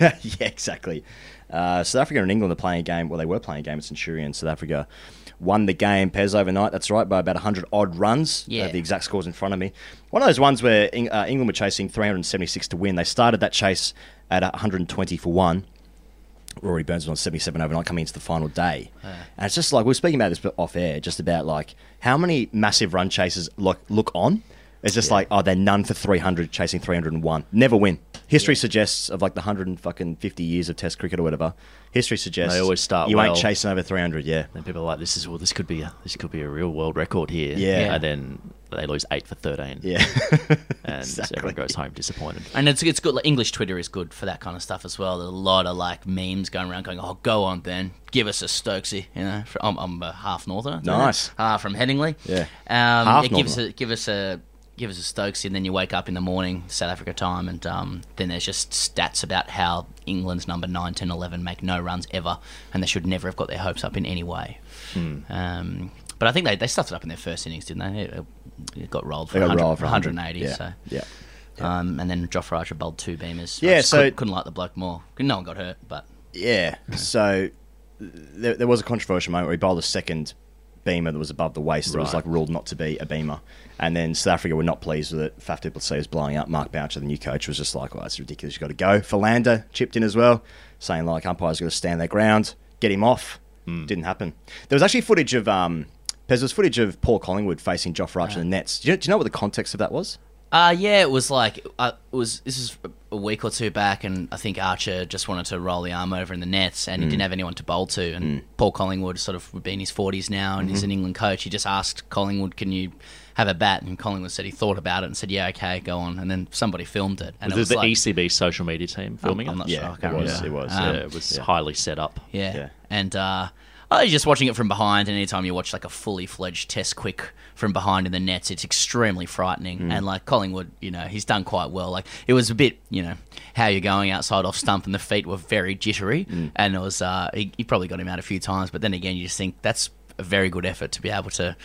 Yeah, exactly. Uh, South Africa and England are playing a game. Well, they were playing a game at Centurion. South Africa won the game, Pez overnight. That's right, by about 100 odd runs. Yeah. The exact scores in front of me. One of those ones where Eng- uh, England were chasing 376 to win. They started that chase at 120 for one. Rory Burns was on 77 overnight coming into the final day. And it's just like, we were speaking about this off air, just about like how many massive run chases look, look on. It's just like, oh, they're none for 300, chasing 301. Never win. History suggests of like the 150 years of Test cricket or whatever. History suggests They always start you well. ain't chasing over 300. Yeah, And people are like, "This is well, this could be a this could be a real world record here." Yeah. and then they lose eight for thirteen. yeah. and Exactly. everyone goes home disappointed. And it's it's good. Like, English Twitter is good for that kind of stuff as well. There's a lot of like memes going around, going, "Oh, go on, then, give us a Stokesy." You know, For- I'm, I'm a half northerner. Nice. Uh, from Headingley. Yeah. Um, Half yeah, give us a give us a give us a Stokesy, and then you wake up in the morning, South Africa time, and um, then there's just stats about how England's number 9, 10, 11 make no runs ever, and they should never have got their hopes up in any way. Hmm. Um, but I think they, they stuffed it up in their first innings, didn't they? It, it got rolled for, got 100, rolled for 100, 180. yeah. So Yeah. um, and then Jofra Archer bowled two beamers. Yeah, so- couldn't, couldn't like the bloke more. No one got hurt, but Yeah. So there, there was a controversial moment where he bowled a second beamer that was above the waist that was like ruled not to be a beamer. And then South Africa were not pleased with it. Faf du Plessis was blowing up. Mark Boucher, the new coach, was just like, well, that's ridiculous. You've got to go. Philander chipped in as well, saying like umpires got to stand their ground, get him off. Didn't happen. There was actually footage of um, there was footage of Paul Collingwood facing Joff Archer in the nets. Do you, do you know what the context of that was? Uh, yeah, it was like uh, it was. This is a week or two back, and I think Archer just wanted to roll the arm over in the nets, and he didn't have anyone to bowl to. And Paul Collingwood, sort of would be in his forties now, and he's an England coach. He just asked Collingwood, "Can you?" Have a bat, and Collingwood said he thought about it and said, "Yeah, okay, go on." And then somebody filmed it, and Was it it was the like, ECB social media team filming I'm it? not Yeah, sure. I it can't was, remember. it was, Um, yeah, it was highly set up. Yeah. Yeah. And uh, I was just watching it from behind, and anytime you watch like a fully fledged test quick from behind in the nets, it's extremely frightening. Mm. And like Collingwood, you know, he's done quite well. Like it was a bit, you know, how you're going outside off stump, and the feet were very jittery, Mm. and it was uh, he, he probably got him out a few times. But then again, you just think that's a very good effort to be able to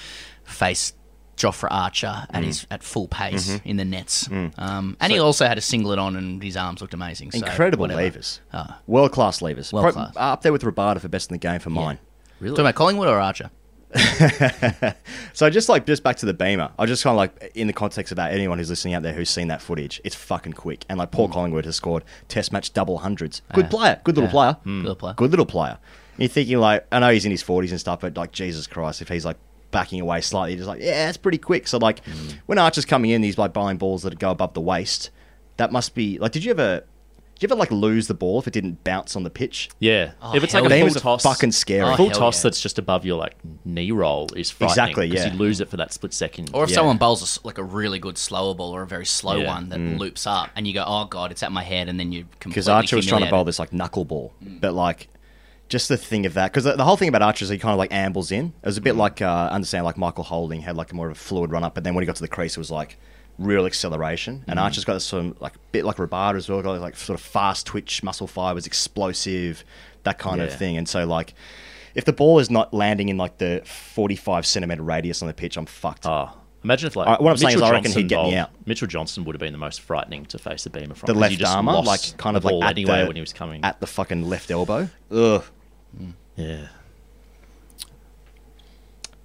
face. Jofra Archer Mm. at his at full pace Mm-hmm. in the nets, um, and he also had a singlet on, and his arms looked amazing. So Incredible whatever. levers. Ah. World class levers. Pro- Up there with Rabada for best in the game for mine. Really? Talking about Collingwood or Archer? So just like just back to the beamer, I just kind of like in the context about anyone who's listening out there who's seen that footage, it's fucking quick. And like Mm. Paul Collingwood has scored Test match double hundreds. Good player, good little Yeah. player, Good little player. good little player. And you're thinking like, I know he's in his forties and stuff, but like Jesus Christ, if he's like backing away slightly, just like yeah, it's pretty quick. So like Mm. when Archer's coming in, he's like buying balls that go above the waist. That must be like, did you ever? Did you ever like lose the ball if it didn't bounce on the pitch? Yeah, Oh, if it's like a full toss, fucking scary. Oh, full toss yeah. that's just above your like knee roll is frightening. Exactly, 'cause yeah. you lose it for that split second. Or if Yeah. someone bowls a s like a really good slower ball or a very slow Yeah. one that Mm. loops up, and you go, "Oh God, it's at my head," and then you completely because Archer was trying to bowl this like knuckleball, but like just the thing of that because the, the whole thing about Archer is he kind of like ambles in. It was a bit like uh, understand like Michael Holding had like more of a fluid run up, but then when he got to the crease, it was like real acceleration, and Mhm. Archer's got some like bit like Rabada as well, got like sort of fast twitch, muscle fibers, explosive, that kind of thing. And so like, if the ball is not landing in like the forty-five centimeter radius on the pitch, I'm fucked. Oh. Imagine if like I- what I'm saying is Mitchell I reckon Johnson he'd get me out. Mitchell Johnson would have been the most frightening to face the beamer from. the left you just armor, lost like kind of like at anyway the, when he was coming. at the fucking left elbow. Ugh. Yeah.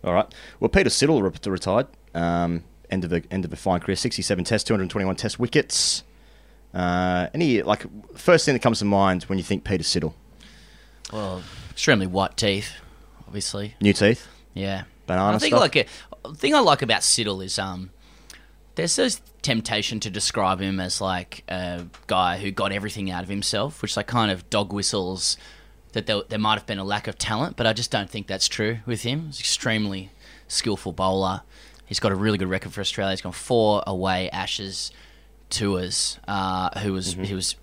All right. Well, Peter Siddle re- retired. Um, end of the end of a fine career. Sixty-seven tests, two hundred twenty-one test wickets. Uh, any like first thing that comes to mind when you think Peter Siddle? Well, extremely white teeth, obviously. New teeth. Yeah. Banana I think stuff? like a, the thing I like about Siddle is um, there's this temptation to describe him as like a guy who got everything out of himself, which like kind of dog whistles that there, there might have been a lack of talent, but I just don't think that's true with him. He's extremely skillful bowler. He's got a really good record for Australia. He's gone four away Ashes tours. Uh, who was he was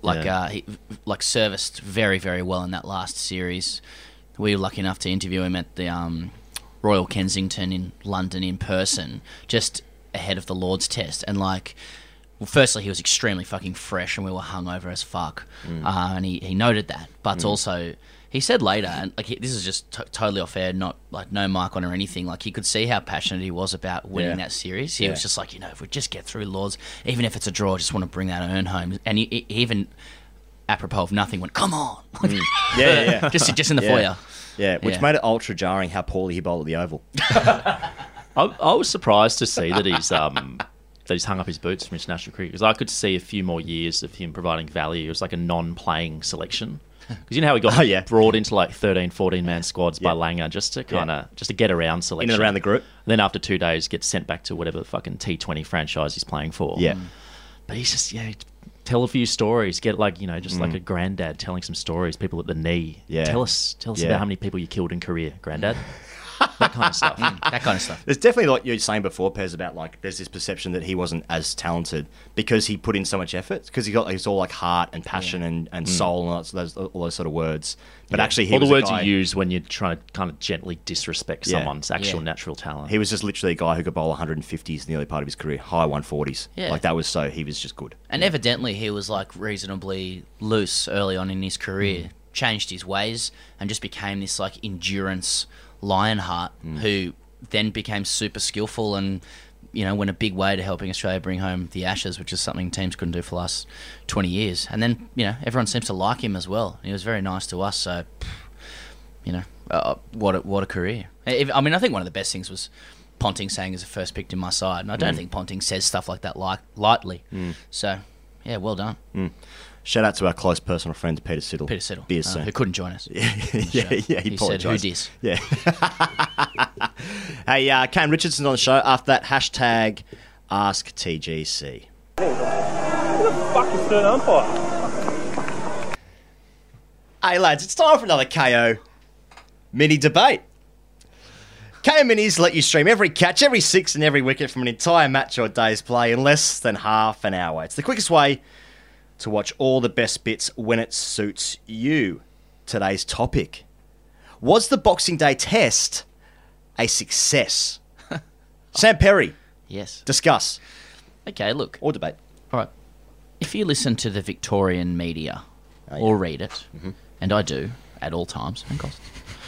like Yeah. uh, he like serviced very very well in that last series. We were lucky enough to interview him at the um, Royal Kensington in London in person, just ahead of the Lord's Test, and like. Well, firstly, he was extremely fucking fresh, and we were hungover as fuck. Mm. Uh, and he, he noted that, but Mm. also he said later, and like he, this is just t- totally off air, not like no mic on or anything. Like he could see how passionate he was about winning Yeah. that series. He Yeah. was just like, you know, if we just get through Lords, even if it's a draw, I just want to bring that urn home. And he, he even, apropos of nothing, went, "Come on!" Mm. Yeah, yeah, yeah. just just in the Yeah. foyer. Yeah, which Yeah. made it ultra jarring how poorly he bowled at the Oval. I, I was surprised to see that he's um that he's hung up his boots from international cricket because I could see a few more years of him providing value. It was like a non-playing selection. Because you know how he got Oh, yeah. brought into like 13, 14 man squads by Langer just to kind of just to get around selection and around the group. then after two days, gets sent back to whatever the fucking T Twenty franchise he's playing for. Yeah. but he's just yeah. Tell a few stories. Get like you know, just like Mm. a granddad telling some stories. People at the knee. Yeah. Tell us, tell us Yeah. about how many people you killed in Korea, granddad. that kind of stuff. that kind of stuff. There's definitely like you were saying before, Pez, about like there's this perception that he wasn't as talented because he put in so much effort because he got like, it's all like heart and passion and, and Mm. soul and all those, all those sort of words. But Yeah. actually, he all the words guy- you use when you're trying to kind of gently disrespect Yeah. someone's actual Yeah. natural talent. He was just literally a guy who could bowl 150s in the early part of his career, high 140s. Yeah. Like that was so he was just good. And evidently, he was like reasonably loose early on in his Mm. career. Changed his ways and just became this like endurance lionheart Mm. who then became super skillful and you know went a big way to helping Australia bring home the Ashes, which is something teams couldn't do for the last twenty years. And then you know everyone seems to like him as well. He was very nice to us. So you know uh, what a, what a career. If, I mean, I think one of the best things was. Ponting saying as a first picked in my side, and I don't Mm. think Ponting says stuff like that like lightly. Mm. So, yeah, well done. Shout out to our close personal friend Peter Siddle. Peter Siddle, Beers uh, who couldn't join us. Yeah, yeah, yeah. He, He said, "Who dis?" Yeah. hey, uh, Kane Richardson's on the show after that hashtag Ask TGC. Who the fuck is third umpire? Hey lads, it's time for another Kayo mini debate. Kayo minis let you stream every catch, every six, and every wicket from an entire match or day's play in less than half an hour. It's the quickest way to watch all the best bits when it suits you. Today's topic Was the Boxing Day test a success? Sam Perry, Yes. discuss. Okay, look. Or debate. All right. If you listen to the Victorian media Oh, or read it, Mm-hmm. and I do at all times and costs,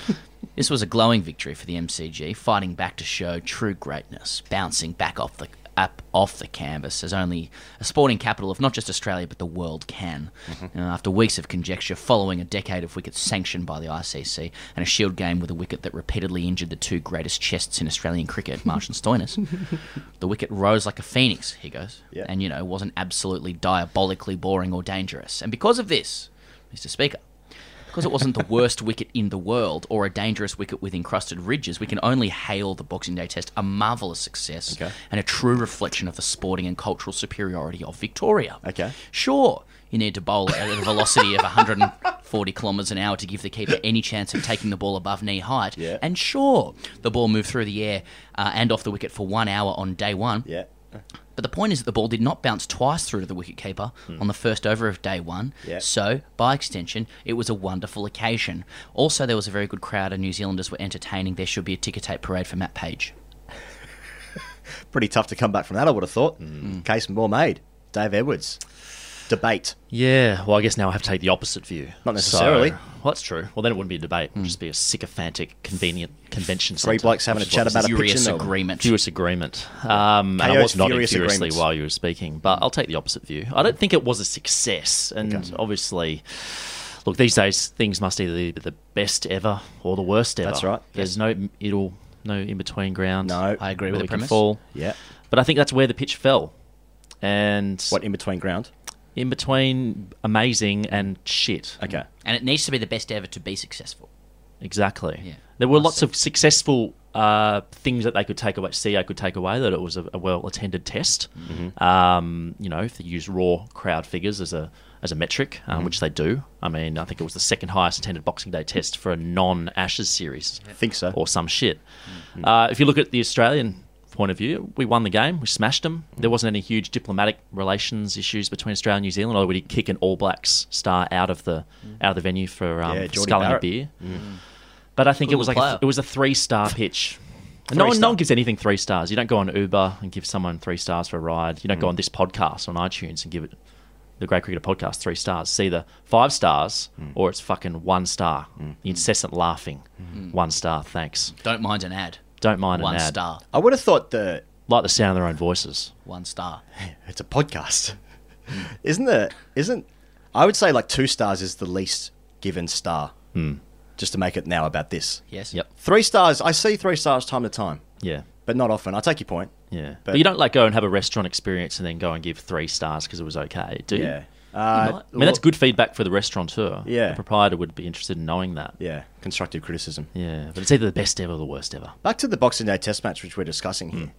this was a glowing victory for the MCG, fighting back to show true greatness, bouncing back off the up off the canvas as only a sporting capital of not just Australia but the world can. Mm-hmm. After weeks of conjecture, following a decade of wickets sanctioned by the ICC, and a Shield game with a wicket that repeatedly injured the two greatest chests in Australian cricket, Marsh and Stoinis, the wicket rose like a phoenix. He goes, Yeah. and you know wasn't absolutely diabolically boring or dangerous. And because of this, Mr. Speaker, because it wasn't the worst wicket in the world or a dangerous wicket with encrusted ridges, we can only hail the Boxing Day Test a marvellous success and a true reflection of the sporting and cultural superiority of Victoria. Okay. Sure, you need to bowl at a velocity of 140 kilometres an hour to give the keeper any chance of taking the ball above knee height. Yeah. And sure, the ball moved through the air uh, and off the wicket for one hour on day one. Yeah. But the point is that the ball did not bounce twice through to the wicketkeeper on the first over of day one. Yeah. So, by extension, it was a wonderful occasion. Also, there was a very good crowd, and New Zealanders were entertaining. There should be a ticker tape parade for Matt Page. Pretty tough to come back from that, I would have thought. Mm. Case more made. Dave Edwards. Debate. Yeah, well, I guess now I have to take the opposite view. Not necessarily. So- well, that's true. Well, then it wouldn't be a debate. It would just be a sycophantic, convenient convention. Three centre, blokes having a chat about a this pitch Furious agreement. Furious agreement. Um, and I was nodding furious furiously agreements. while you were speaking, but I'll take the opposite view. I don't think it was a success, and obviously, look, these days things must either be the best ever or the worst ever. That's right. There's no middle, no in between ground. No. I agree with where the premise. Fall. Yeah. But I think that's where the pitch fell, and What in between ground? In between amazing and shit. Okay. And it needs to be the best ever to be successful. Exactly. Yeah. There were lots of successful uh, things that they could take away, CEO could take away, that it was a, a well attended test. Mm-hmm. Um, you know, if they use raw crowd figures as a as a metric, um, Mm-hmm. which they do. I mean, I think it was the second highest attended Boxing Day test for a non Ashes series. I think so. Or some shit. Mm-hmm. Uh, if you look at the Australian point of view, we won the game, we smashed them. There wasn't any huge diplomatic relations issues between Australia and New Zealand, although we did kick an All Blacks star out of the out of the venue for um, Mm. Yeah, Jordie sculling a beer. Mm. But I think Good it was like little a, it was a three star pitch. Three no one, no one gives anything three stars. You don't go on Uber and give someone three stars for a ride. You don't Mm. go on this podcast on iTunes and give it the Grade Cricketer podcast three stars. It's either five stars Mm. or it's fucking one star. The incessant laughing, one star. Thanks. Don't mind an ad. Don't mind One an ad. star. I would have thought the Like the sound of their own voices. One star. it's a podcast. isn't the isn't I would say like two stars is the least given star. Hmm. Just to make it now about this. Yes. Yep. Three stars, I see three stars time to time, Yeah. but not often. I take your point. Yeah. But- But, you don't like go and have a restaurant experience and then go and give three stars because it was okay, do you? Yeah. You Uh. I mean, that's good feedback for the restaurateur. Yeah. The proprietor would be interested in knowing that. Yeah, constructive criticism. Yeah. But it's either the best ever or the worst ever. Back to the Boxing Day Test match, which we're discussing here.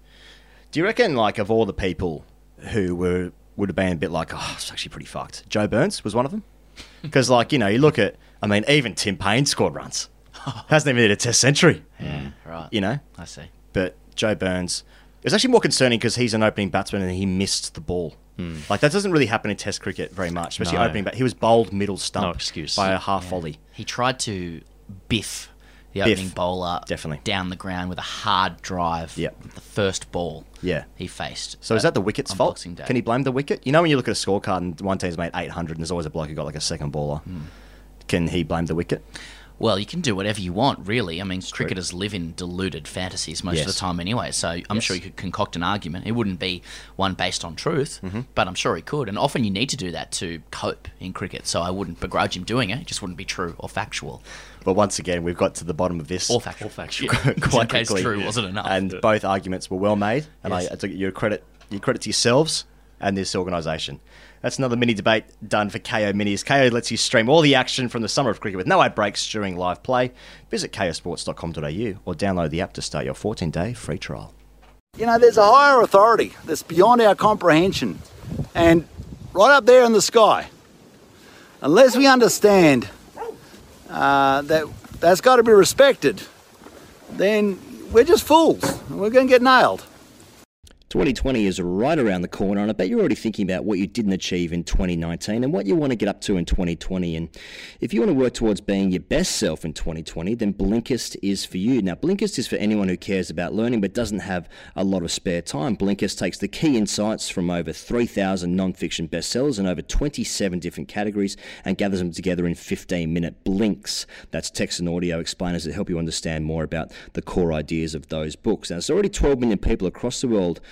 Do you reckon, like, of all the people who were would have been a bit like, oh, it's actually pretty fucked? Joe Burns was one of them. Because, like, you know, you look at, I mean, even Tim Paine scored runs. Hasn't even hit a Test century. Yeah. Right. You know, I see. but Joe Burns. It was actually more concerning because he's an opening batsman and he missed the ball. Hmm. Like that doesn't really happen in Test cricket very much, especially No. opening. But he was bowled middle stump, No excuse. by a half volley. He tried to biff the Biff. opening bowler Definitely. down the ground with a hard drive. Yep. The first ball Yeah. he faced. So is that the wicket's fault? Day. Can he blame the wicket? You know when you look at a scorecard and one team's made 800 and there's always a bloke who got like a second baller. Hmm. Can he blame the wicket? Well, you can do whatever you want, really. I mean, cricketers live in deluded fantasies most of the time anyway, so I'm Yes. sure you could concoct an argument. It wouldn't be one based on truth, Mm-hmm. but I'm sure he could. And often you need to do that to cope in cricket, so I wouldn't begrudge him doing it. It just wouldn't be true or factual. But once again, we've got to the bottom of this All factual. Or factual. Yeah. Quite case true wasn't enough. And both arguments were well made, and Yes. I, I took your credit, your credit to yourselves and this organisation. That's another mini debate done for Kayo Minis. Kayo lets you stream all the action from the summer of cricket with no ad breaks during live play. Visit kayosports.com.au or download the app to start your 14-day free trial. You know, there's a higher authority that's beyond our comprehension and right up there in the sky. Unless we understand uh, that that's got to be respected, then we're just fools. We're going to get nailed. 2020 is right around the corner, and I bet you're already thinking about what you didn't achieve in 2019 and what you want to get up to in 2020. And if you want to work towards being your best self in 2020, then Blinkist is for you. Now, Blinkist is for anyone who cares about learning but doesn't have a lot of spare time. Blinkist takes the key insights from over 3,000 non-fiction bestsellers in over 27 different categories and gathers them together in 15-minute blinks. That's text and audio explainers that help you understand more about the core ideas of those books. Now, there's already 12 million people across the world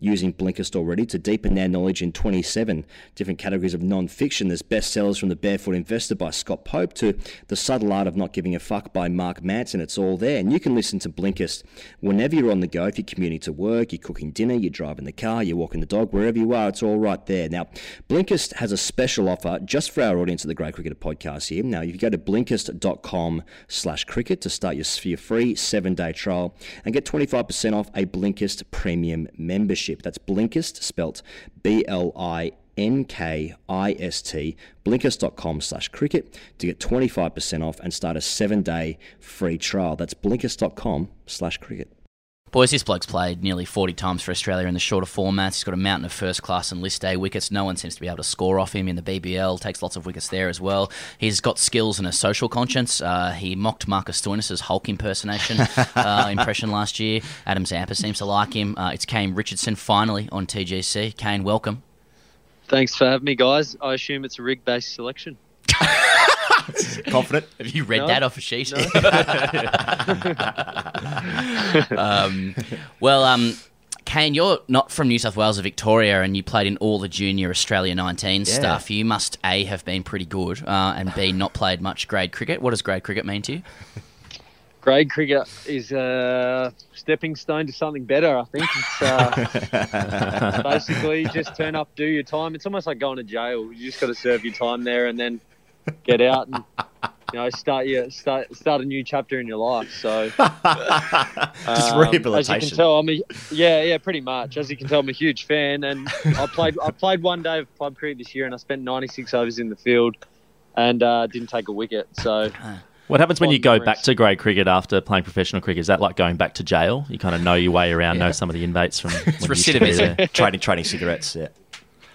using Blinkist already to deepen their knowledge in 27 different categories of non-fiction. There's bestsellers from The Barefoot Investor by Scott Pape to The Subtle Art of Not Giving a Fuck by Mark Manson. It's all there. And you can listen to Blinkist whenever you're on the go. If you're commuting to work, you're cooking dinner, you're driving the car, you're walking the dog, wherever you are, it's all right there. Now, Blinkist has a special offer just for our audience of the Grade Cricketer podcast here. Now, if you go to blinkist.com slash cricket to start your, your free seven-day trial and get 25% off a Blinkist premium membership. That's Blinkist, spelt B-L-I-N-K-I-S-T, blinkist.com slash cricket to get 25% off and start a seven-day free trial. That's blinkist.com slash cricket. Boys, this bloke's played nearly 40 times for Australia in the shorter formats. He's got a mountain of first class and list A wickets. No one seems to be able to score off him in the BBL. Takes lots of wickets there as well. He's got skills and a social conscience. Uh, he mocked Marcus Stoinis' Hulk impersonation uh, impression last year. Adam Zampa seems to like him. Uh, it's Kane Richardson finally on TGC. Kane, welcome. Thanks for having me, guys. I assume it's a rig based selection. Confident? Have you read No. that off a sheet? um, well, um, Kane, you're not from New South Wales or Victoria, and you played in all the junior Australia 19 Yeah. stuff. You must A have been pretty good, uh, and B not played much grade cricket. What does grade cricket mean to you? Grade cricket is a stepping stone to something better, I think. It's uh, basically just turn up, do your time. It's almost like going to jail. You just got to serve your time there and then get out and you know start your start start a new chapter in your life. So Just um, As you can tell, I'm a yeah yeah pretty much. As you can tell, I'm a huge fan, and I played I played one day of club cricket this year, and I spent 96 overs in the field, and uh, didn't take a wicket. So. What happens when you go back to grade cricket after playing professional cricket? Is that like going back to jail? You kind of know your way around, know some of the inmates from. when you used to be there. trading, trading cigarettes. Yeah.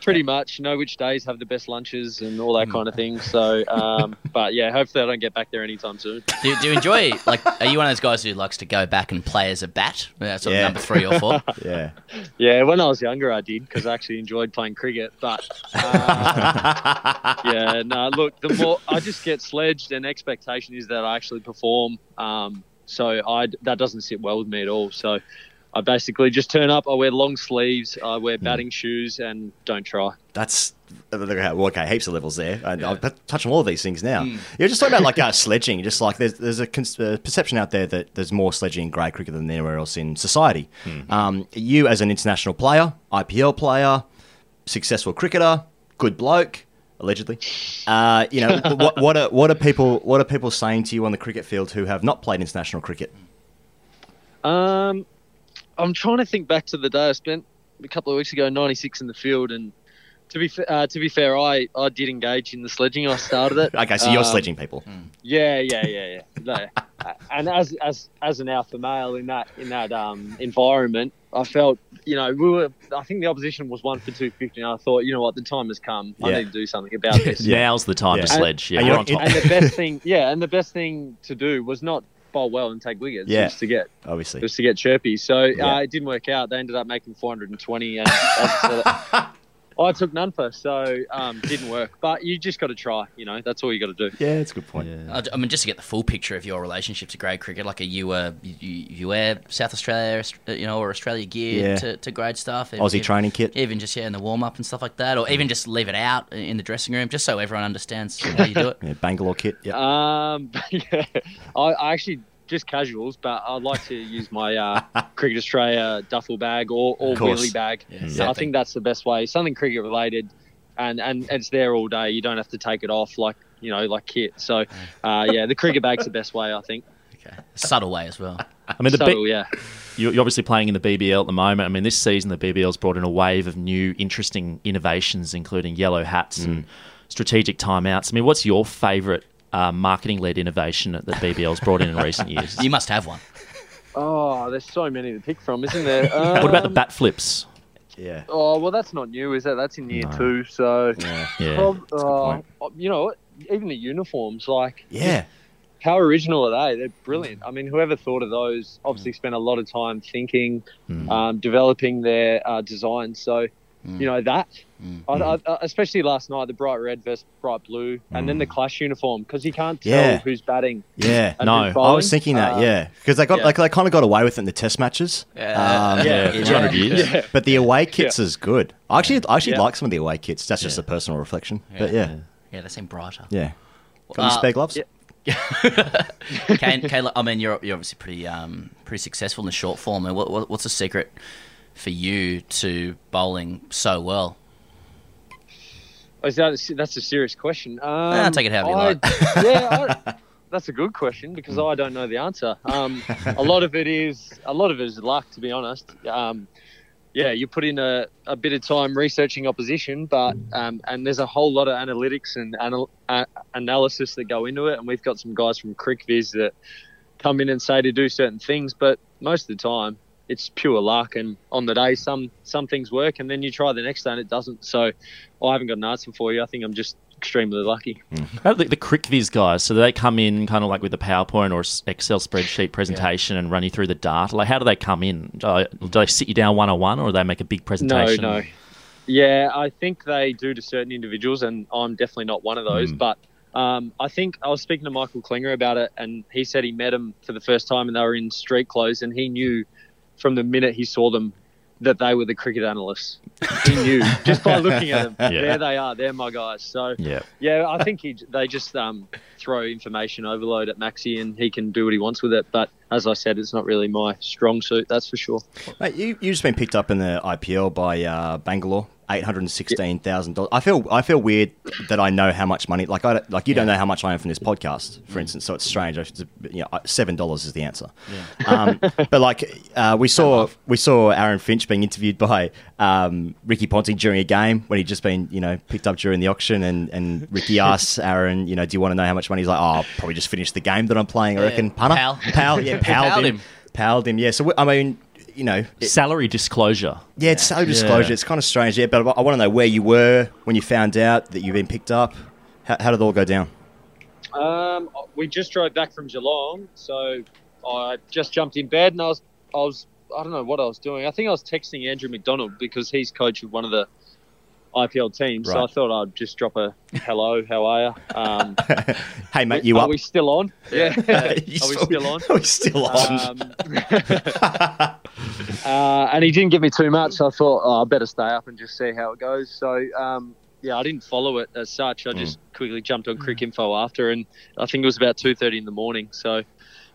Pretty much know which days have the best lunches and all that kind of thing. So, um, but yeah, hopefully I don't get back there anytime soon. Do, do you enjoy, like, are you one of those guys who likes to go back and play as a bat? Uh, sort of Yeah. number three or four? yeah. Yeah, when I was younger, I did because I actually enjoyed playing cricket. But uh, yeah, no, look, the more I just get sledged, and expectation is that I actually perform. Um, so I that doesn't sit well with me at all. So I basically just turn up. I wear long sleeves. I wear batting shoes, and don't try. That's look at how well, okay, heaps of levels there. I, I'll touch on all of these things now. You're just talking about like uh, sledging. Just like there's there's a uh, perception out there that there's more sledging in grade cricket than anywhere else in society. Um, you as an international player, IPL player, successful cricketer, good bloke. Allegedly, uh, you know what? What are what are people? What are people saying to you on the cricket field who have not played international cricket? Um, I'm trying to think back to the day I spent a couple of weeks ago, 96 in the field, and to be uh, to be fair, I, I did engage in the sledging. I started it. Okay, so you're Um, sledging people. Yeah, yeah, yeah, yeah. No, uh, and as as as an alpha male in that in that um, environment, I felt you know we were. I think the opposition was one for two fifty, and I thought you know what, the time has come. I need to do something about this. Now's the time to And- sledge. Yeah, and, you're on top. and the best thing, yeah, and the best thing to do was not bowl well and take wickets. Yeah, just to get obviously just to get chirpy. So Yeah. uh, it didn't work out. They ended up making 420, and as I said, I took none for, so um, didn't work. But you just got to try. You know, that's all you got to do. Yeah, it's a good point. I I mean, just to get the full picture of your relationship to grade cricket, like, are you uh, you, you wear South Australia, you know, or Australia gear Yeah. to, to grade stuff? Aussie training kit. even just yeah in the warm up and stuff like that, or even just leave it out in the dressing room, just so everyone understands how you do it. Yeah, Bangalore kit. Yeah. Um, yeah, I, I actually just casuals, but I'd like to use my uh, Cricket Australia duffel bag or, or wheelie bag. Yeah, So I think that's the best way. Something cricket related, and and it's there all day. You don't have to take it off like you know like kit. So uh, yeah, the cricket bag's the best way, I think. Okay, subtle way as well. I mean, the B- yeah. You're you're obviously playing in the BBL at the moment. I mean, this season the BBL's brought in a wave of new, interesting innovations, including yellow hats and strategic timeouts. I mean, what's your favourite uh, marketing-led innovation that the BBL's brought in in recent years? You must have one. Oh, there's so many to pick from, isn't there? what about the Um, bat flips? Yeah. Oh well, that's not new, is it? That's in year No. two. So, Yeah. Prob- That's good uh, point. you know, even the uniforms, like Yeah. how original are they? They're brilliant. I mean, whoever thought of those obviously spent a lot of time thinking, um, developing their uh, designs. So, you know that, I, I, I- especially last night, the bright red versus bright blue, and then the clash uniform because you can't tell Yeah. who's batting. Yeah, no, I was thinking that. Uh, yeah, because they got yeah. like they kind of got away with it in the test matches. Yeah. Um, Yeah, yeah. 200 years. Yeah. But the away kits Yeah. is good. I actually, I actually Yeah. like some of the away kits. That's just a personal reflection. But yeah, Yeah, they seem brighter. yeah. Got any Uh, spare gloves? Kane, Kane, I mean, you're you're obviously pretty um pretty successful in the short form. I what, what what's the secret for you to bowling so well? Oh, Is that a, that's a serious question? Um, Nah, take it however you I- like. yeah, I, that's a good question because I don't know the answer. Um, a lot of it is a lot of it is luck, to be honest. Um, yeah, you put in a, a bit of time researching opposition, but um, and there's a whole lot of analytics and anal- uh, analysis that go into it, and we've got some guys from CricViz that come in and say to do certain things, but most of the time it's pure luck. And on the day, some some things work, and then you try the next day and it doesn't. So I haven't got an answer for you. I think I'm just extremely lucky. How do the, the CricViz guys? So they come in kind of like with a PowerPoint or Excel spreadsheet presentation and run you through the data. Like, how do they come in? Do they, sit you down one on one, or do they make a big No, presentation? no. Yeah, I think they do to certain individuals, and I'm definitely not one of those. Mm. But um, I think I was speaking to Michael Klinger about it, and he said he met him for the first time, and they were in street clothes, and he knew from the minute he saw them that they were the cricket analysts. He knew just by looking at them. Yeah. There they are. They're my guys. So Yeah. yeah, I think he, they just um, throw information overload at Maxi, and he can do what he wants with it. But as I said, it's not really my strong suit. That's for sure. Mate, you you just been picked up in the IPL by uh, Bangalore, eight hundred and sixteen thousand dollars. I feel I feel weird that I know how much money. Like I like you don't know how much I earn from this podcast, for instance. So it's strange. I You know, seven dollars is the answer. Um, but like uh, we saw we saw Aaron Finch being interviewed by um, Ricky Ponting during a game when he'd just been you know picked up during the auction, and and Ricky asks Aaron, you know, do you want to know how much money? He's like, oh, I'll probably just finish the game that I'm playing. I Yeah. reckon, punter, Pal. pal, yeah, pal, Palled him. him. Palled him, yeah. So, I mean, you know. it- Salary disclosure. yeah, it's salary disclosure. Yeah. It's kind of strange, yeah. But I want to know where you were when you found out that you've been picked up. How, how did it all go down? Um, we just drove back from Geelong, so I just jumped in bed and I was, I was, I don't know what I was doing. I think I was texting Andrew McDonald because he's coach of one of the IPL teams. So I thought I'd just drop a hello, how are you? Um, Hey, mate, you up. are up? we still on? Yeah, are we You still on? Are we still on? Um, uh, and he didn't give me too much, so I thought oh, I better stay up and just see how it goes. So um, yeah, I didn't follow it as such. I just quickly jumped on Cricinfo after, and I think it was about two thirty in the morning. So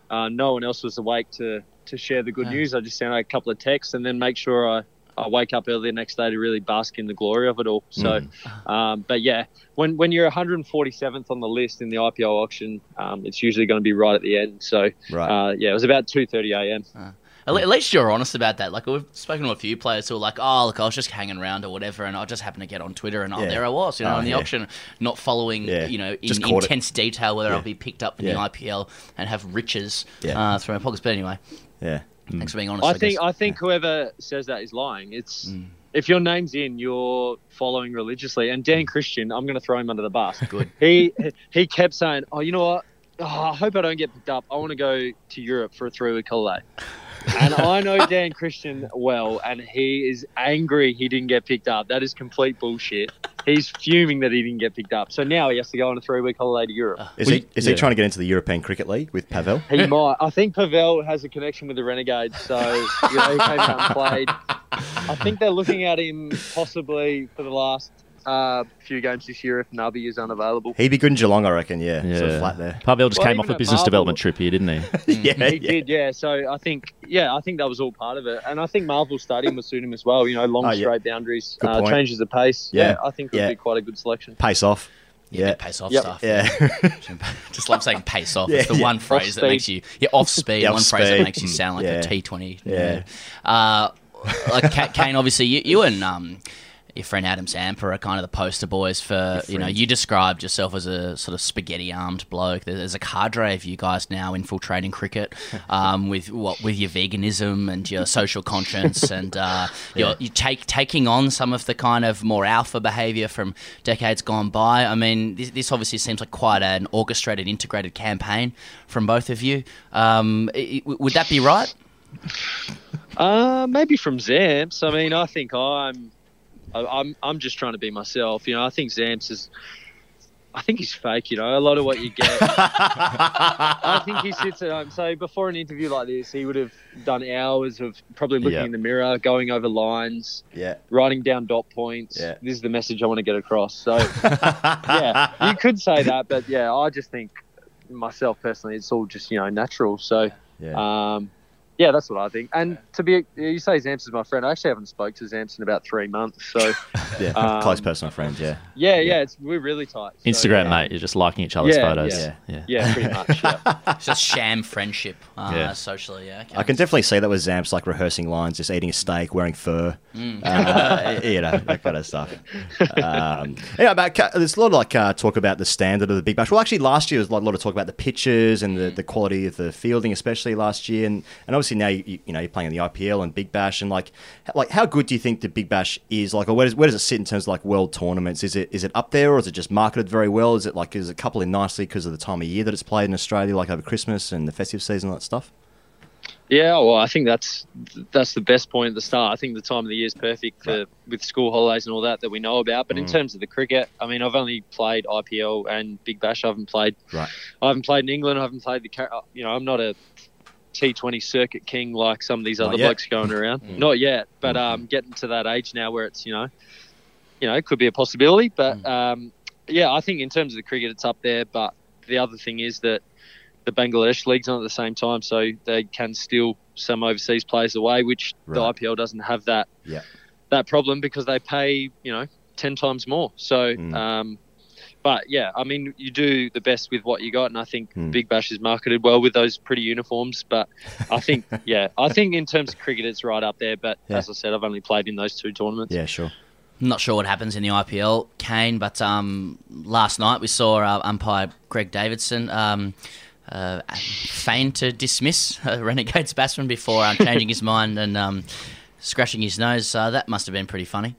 uh, no one else was awake to to share the good Yeah. news. I just sent out a couple of texts and then make sure I. I wake up early the next day to really bask in the glory of it all. So, um, but yeah, when when you're 147th on the list in the IPL auction, um, it's usually going to be right at the end. So, Right. uh, yeah, it was about 2:30 a.m. At at least you're honest about that. Like we've spoken to a few players who are like, "Oh, look, I was just hanging around or whatever, and I just happened to get on Twitter, and oh, Yeah. there I was, you know, Oh, in the yeah. auction, not following, Yeah. you know, in Just caught it. intense detail whether I'll be picked up in Yeah. the IPL and have riches Yeah. uh, through my pockets." But anyway, yeah. Thanks for being honest. I I, think guess. I think whoever says that is lying. It's mm. if your name's in, you're following religiously. And Dan mm. Christian, I'm going to throw him under the bus. Good. He he kept saying, "Oh, you know what? Oh, I hope I don't get picked up. I want to go to Europe for a three week holiday." And I know Dan Christian well, and he is angry he didn't get picked up. That is complete bullshit. He's fuming that he didn't get picked up. So now he has to go on a three week holiday to Europe. Uh, is Well, he is he trying to get into the European Cricket League with Pavel? He might. I think Pavel has a connection with the Renegades, so you know, he came out and played. I think they're looking at him possibly for the last uh, few games this year if Nubby is unavailable. He'd be good in Geelong, I reckon. Yeah, Yeah. sort of flat there. Pavel just Well, came off a business Marvel- development trip here, didn't he? yeah, he yeah. did, yeah. So I think, yeah, I think that was all part of it, and I think Marvel Stadium will suit him as well. You know, long Oh, yeah. straight boundaries, uh, changes of pace. Yeah. Yeah, I think it'll Yeah. be quite a good selection. Pace off. yeah, Yeah, pace off Yep. stuff. yeah. Just love saying pace off. Yeah, it's the yeah. one phrase that speed. makes you yeah off speed. Yeah, one off phrase that makes you sound like Yeah. a T twenty. Yeah. Uh, like Kane, obviously, you, you and um, your friend Adam Zampa are kind of the poster boys for you know. You described yourself as a sort of spaghetti armed bloke. There's a cadre of you guys now infiltrating cricket um, with what with your veganism and your social conscience and uh, you're, you take taking on some of the kind of more alpha behaviour from decades gone by. I mean, this, this obviously seems like quite an orchestrated, integrated campaign from both of you. Um, i- i- would that be right? Uh, maybe from Zamps. I mean, I think I'm, I- I'm, I'm just trying to be myself. You know, I think Zamps is, I think he's fake. You know, a lot of what you get. I think he sits at home. So before an interview like this, he would have done hours of probably looking Yeah. in the mirror, going over lines, Yeah. writing down dot points. Yeah. This is the message I want to get across. So, yeah, you could say that, but yeah, I just think myself personally, it's all just you know natural. So. Yeah. Um, yeah, that's what I think. And to be, you say Zamps is my friend. I actually haven't spoke to Zamps in about three months. So yeah. um, Close personal friend. Yeah. yeah, yeah, it's we're really tight. So, Instagram, yeah. mate. You're just liking each other's Yeah, photos. yeah. yeah. Yeah, pretty much. Yeah. It's just sham friendship uh, Yeah. socially. Yeah, okay. I can definitely see that with Zamps, like rehearsing lines, just eating a steak, wearing fur, Mm. uh, you know, that kind of stuff. Um, yeah, about ca- there's a lot of like uh, talk about the standard of the Big Bash. Well, actually, last year was a lot, a lot of talk about the pitches and the, the quality of the fielding, especially last year. And, and obviously, obviously now you, you know you're playing in the IPL and Big Bash, and like like how good do you think the Big Bash is? Like, or where does where does it sit in terms of like world tournaments? Is it is it up there, or is it just marketed very well? Is it like is it coupling nicely because of the time of year that it's played in Australia, like over Christmas and the festive season, and that stuff? Yeah, well, I think that's that's the best point at the start. I think the time of the year is perfect for with school holidays and all that that we know about. But in Mm. terms of the cricket, I mean, I've only played IPL and Big Bash. I haven't played. Right. I haven't played in England. I haven't played the. You know, I'm not a T20 circuit king like some of these other blokes going around. Mm. Not yet, but um, getting to that age now where it's you know, you know, it could be a possibility. But um, yeah, I think in terms of the cricket, it's up there. But the other thing is that the Bangladesh league's on at the same time, so they can steal some overseas players away, which Right. the IPL doesn't have that Yeah. that problem because they pay you know ten times more. So, Mm. um, but yeah, I mean, you do the best with what you got, and I think Mm. Big Bash is marketed well with those pretty uniforms. But I think, yeah, I think in terms of cricket, it's right up there. But Yeah. as I said, I've only played in those two tournaments. Yeah, sure. I'm not sure what happens in the IPL, Kane, but um, last night we saw uh, umpire Greg Davidson um, uh, feign to dismiss a Renegades batsman before uh, changing his mind and um, scratching his nose. Uh, that must have been pretty funny.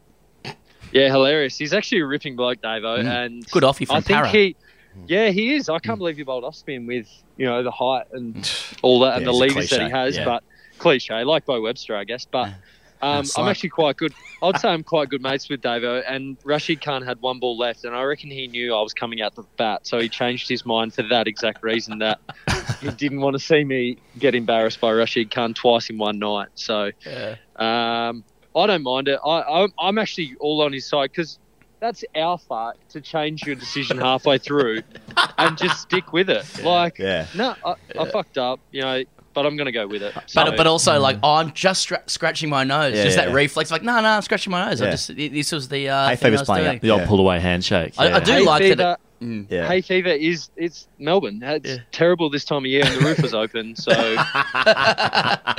Yeah, hilarious. He's actually a ripping bloke, Davo, Mm. and Good offie from I think Para. he. Yeah, he is. I can't believe he bowled off spin with you know the height and all that and the levers that he has. yeah. But cliche, like Beau Webster, I guess. But um, I'm like- actually quite good. I'd say I'm quite good mates with Davo. And Rashid Khan had one ball left, and I reckon he knew I was coming out the bat, so he changed his mind for that exact reason that he didn't want to see me get embarrassed by Rashid Khan twice in one night. So. Um, I don't mind it. I, I'm, I'm actually all on his side because that's our fault to change your decision halfway through and just stick with it. Like, Yeah. no, I, I fucked up, you know, but I'm going to go with it. But, So- but also, like, oh, I'm just scra- scratching my nose. Yeah, just yeah, that reflex, like, no, no, I'm scratching my nose. I Yeah. just this was the uh, Hay thing I fever's was playing doing. The old Yeah. pull away handshake. I, I do Hay like fever, that. It, mm. Yeah. Hay fever is it's Melbourne. It's terrible this time of year, and the roof was open. So I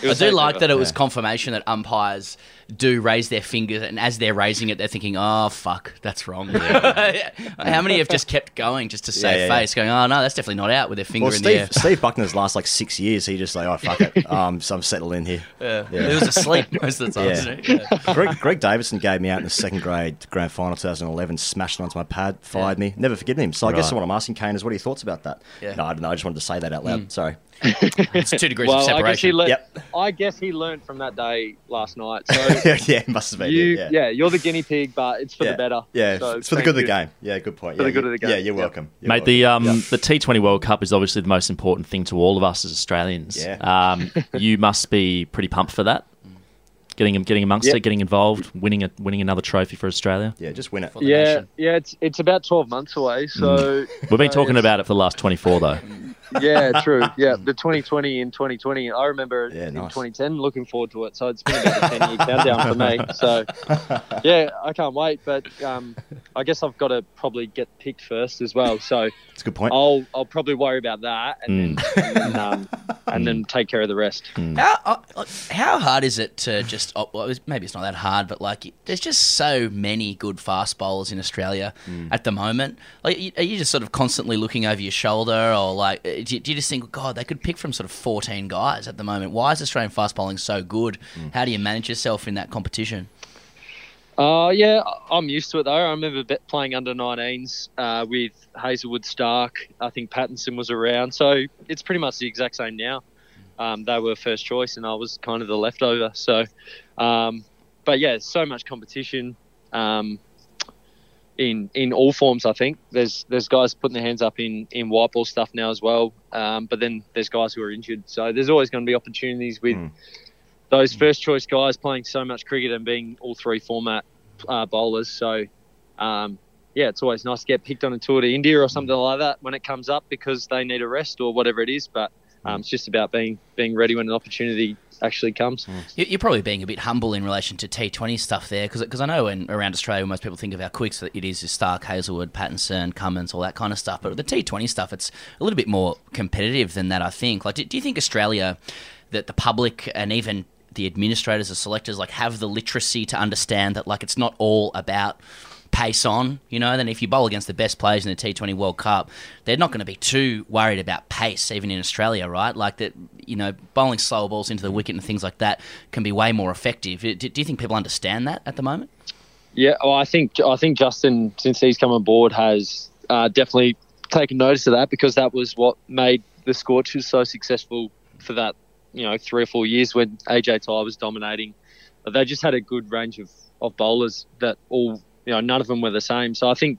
do like fever. that it was confirmation that umpires do raise their fingers, and as they're raising it, they're thinking, "Oh fuck, that's wrong." How many have just kept going just to save yeah, yeah. face, going, "Oh no, that's definitely not out," with their finger Well, in the air. Steve, Steve Bucknor's last like six years, he just like, oh fuck it, um, so I'm settled in here. Yeah. yeah. He was asleep most of the time? Yeah. Greg, Greg Davidson gave me out in the second grade grand final 2011, smashed onto my pad, fired me. Never forgiven him. So I guess what I'm asking Kane is, what are your thoughts about that? Yeah. No, I don't know. I just wanted to say that out loud. Mm. Sorry. It's two degrees well, of I guess he separation. learned. Yep. I guess he learned from that day last night. So yeah, it must have been. you, yeah. yeah. you're the guinea pig, but it's for yeah. the better. Yeah, So it's for the thank good of the game. Yeah, good point. For yeah, the good you- of the game. Yeah, you're Yep. welcome. You're Mate, the um, welcome. the T20 World Cup is obviously the most important thing to all of us as Australians. Yeah. Um, you must be pretty pumped for that. Getting getting amongst Yep. it, getting involved, winning a winning another trophy for Australia. yeah, just win it. the Yeah, nation. yeah. It's it's about 12 months away. So We've been so talking about it for the last 24 though. Yeah, true. Yeah, the 2020 and 2020. I remember Yeah, in nice. 2010 looking forward to it. So it's been about a 10 year countdown for me. So yeah, I can't wait. But um, I guess I've got to probably get picked first as well. So It's a good point. I'll I'll probably worry about that and then and then, um, and then take care of the rest. How, uh, how hard is it to just? Oh, well, maybe it's not that hard, but like, there's just so many good fast bowlers in Australia at the moment. Like, are you just sort of constantly looking over your shoulder, or like, do you, do you just think, God, they could pick from sort of 14 guys at the moment? Why is Australian fast bowling so good? How do you manage yourself in that competition? Uh, yeah, I- I'm used to it though. I remember playing under 19s uh, with Hazlewood Starc. I think Pattinson was around, so it's pretty much the exact same now. Um, they were first choice, and I was kind of the leftover. So, um, but yeah, so much competition um, in in all forms. I think there's there's guys putting their hands up in in white ball stuff now as well. Um, but then there's guys who are injured, so there's always going to be opportunities with those first choice guys playing so much cricket and being all three format uh, bowlers. So, um, yeah, it's always nice to get picked on a tour to India or something like that when it comes up because they need a rest or whatever it is. But um, it's just about being being ready when an opportunity actually comes. You- You're probably being a bit humble in relation to T20 stuff there, because I know in, around Australia, most people think of our quicks that it is Starc, Hazlewood, Pattinson, Cummins, all that kind of stuff. But the T20 stuff, it's a little bit more competitive than that, I think. Like, do, do you think Australia, that the public and even the administrators, the selectors, like have the literacy to understand that like it's not all about pace on, you know. Then if you bowl against the best players in the T20 World Cup, they're not going to be too worried about pace, even in Australia, right? Like that, you know, bowling slower balls into the wicket and things like that can be way more effective. Do, do you think people understand that at the moment? Yeah, well, I think I think Justin, since he's come on board, has uh, definitely taken notice of that because that was what made the Scorchers so successful for that, you know, three or four years when AJ Tye was dominating. They just had a good range of, of bowlers that all, you know, none of them were the same. So I think,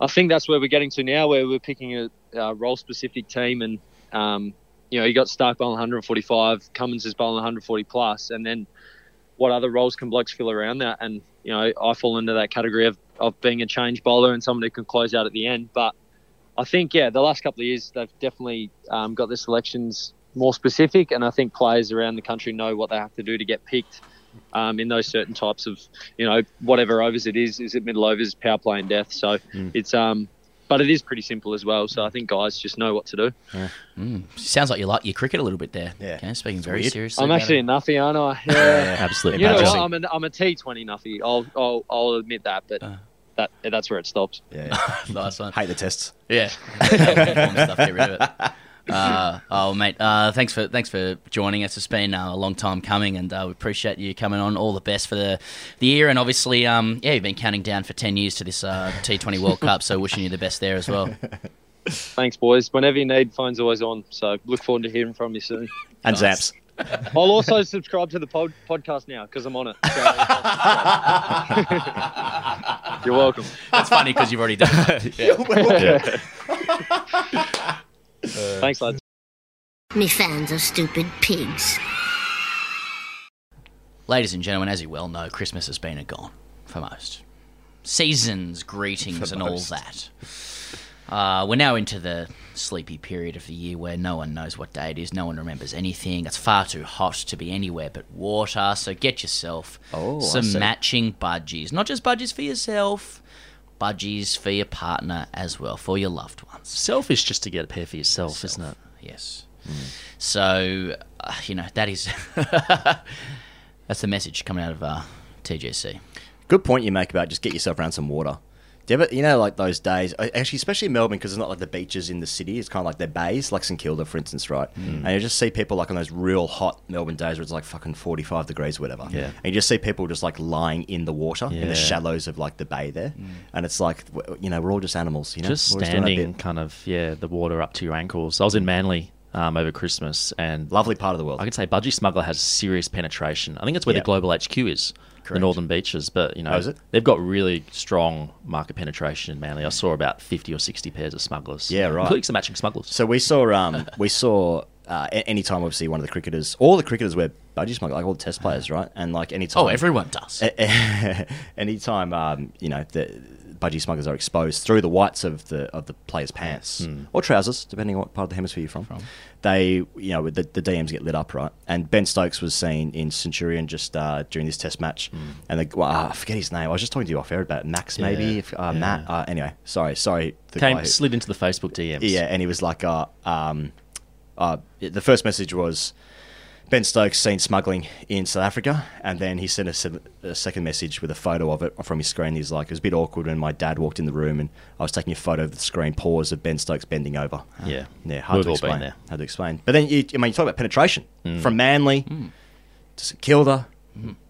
I think that's where we're getting to now, where we're picking a, a role specific team, and um, you know, you got Starc bowling 145, Cummins is bowling 140 plus, and then what other roles can blokes fill around that? And you know, I fall into that category of, of being a change bowler and someone who can close out at the end. But I think, yeah, the last couple of years they've definitely um, got the selections more specific, and I think players around the country know what they have to do to get picked um, in those certain types of, you know, whatever overs it is. Is it middle overs, power play, and death? So Mm. it's um, but it is pretty simple as well. So I think guys just know what to do. Mm. Sounds like you like your cricket a little bit there. Yeah. Okay, speaking very weird. seriously. I'm actually it. a nuffy, aren't I? Yeah, absolutely. You know what? I'm, an, I'm a T20 nuffy. I'll, I'll, I'll admit that, but Uh. that that's where it stops. Yeah. nice one. Hate the tests. Yeah. Stuff, get rid of it. Uh, oh, mate. Uh, thanks for thanks for joining us. It's been uh, a long time coming, and uh, we appreciate you coming on. All the best for the the year, and obviously, um, yeah, you've been counting down for ten years to this uh, T20 World Cup. So wishing you the best there as well. Thanks, boys. Whenever you need, phone's always on. So look forward to hearing from you soon. And Zaps. I'll also subscribe to the pod- podcast now because I'm on it. So- You're welcome. That's funny because you've already done it. You're welcome. Thanks, lads. Me fans are stupid pigs. Ladies and gentlemen, as you well know, Christmas has been and gone for most. Seasons, greetings, For and all that. Uh, we're now into the sleepy period of the year where no one knows what day it is, no one remembers anything. It's far too hot to be anywhere but water, so get yourself Oh, some matching budgies. Not just budgies for yourself, budgies for your partner as well, for your loved ones. Selfish just to get a pair for yourself, isn't it? Yes. So, uh, you know, that is. that's the message coming out of uh, TGC. Good point you make about just get yourself around some water. Do you ever, you know, like those days, actually, especially in Melbourne, because it's not like the beaches in the city. It's kind of like their bays, like St Kilda, for instance, right? Mm. And you just see people like on those real hot Melbourne days where it's like fucking 45 degrees, or whatever. Yeah. And you just see people just like lying in the water, in the shallows of like the bay there. And it's like, you know, we're all just animals, you know? just We're standing bit. kind of yeah the water up to your ankles. I was in Manly um, over Christmas and lovely part of the world. I could say Budgy Smuggler has serious penetration. I think it's where Yeah. the global HQ is, the Northern Beaches. But you know Oh, they've got really strong market penetration in Manly. I saw about fifty or sixty pairs of smugglers. Yeah, right. Including some matching smugglers. So we saw, um, we saw uh, a- anytime obviously one of the cricketers, all the cricketers wear budgie smuggler, like all the test players, right? And like anytime, Oh, everyone does. anytime, um, you know, the budgie smugglers are exposed through the whites of the of the player's pants Hmm. or trousers, depending on what part of the hemisphere you're from. They, you know, the, the DMs get lit up, right? And Ben Stokes was seen in Centurion just uh, during this test match, and the, well, uh, I forget his name. I was just talking to you off air about. Max, maybe Yeah, if, uh, yeah. Matt. Uh, anyway, sorry, sorry. the Came who- slid into the Facebook DMs. yeah, and he was like, uh, um, uh, the first message was Ben Stokes seen smuggling in South Africa, and then he sent a, a second message with a photo of it from his screen. He's like, it was a bit awkward when my dad walked in the room, and I was taking a photo of the screen pause of Ben Stokes bending over. Yeah. yeah, hard We've to all explain. been there. Hard to explain. But then, you, I mean, you talk about penetration Mm. from Manly to St Kilda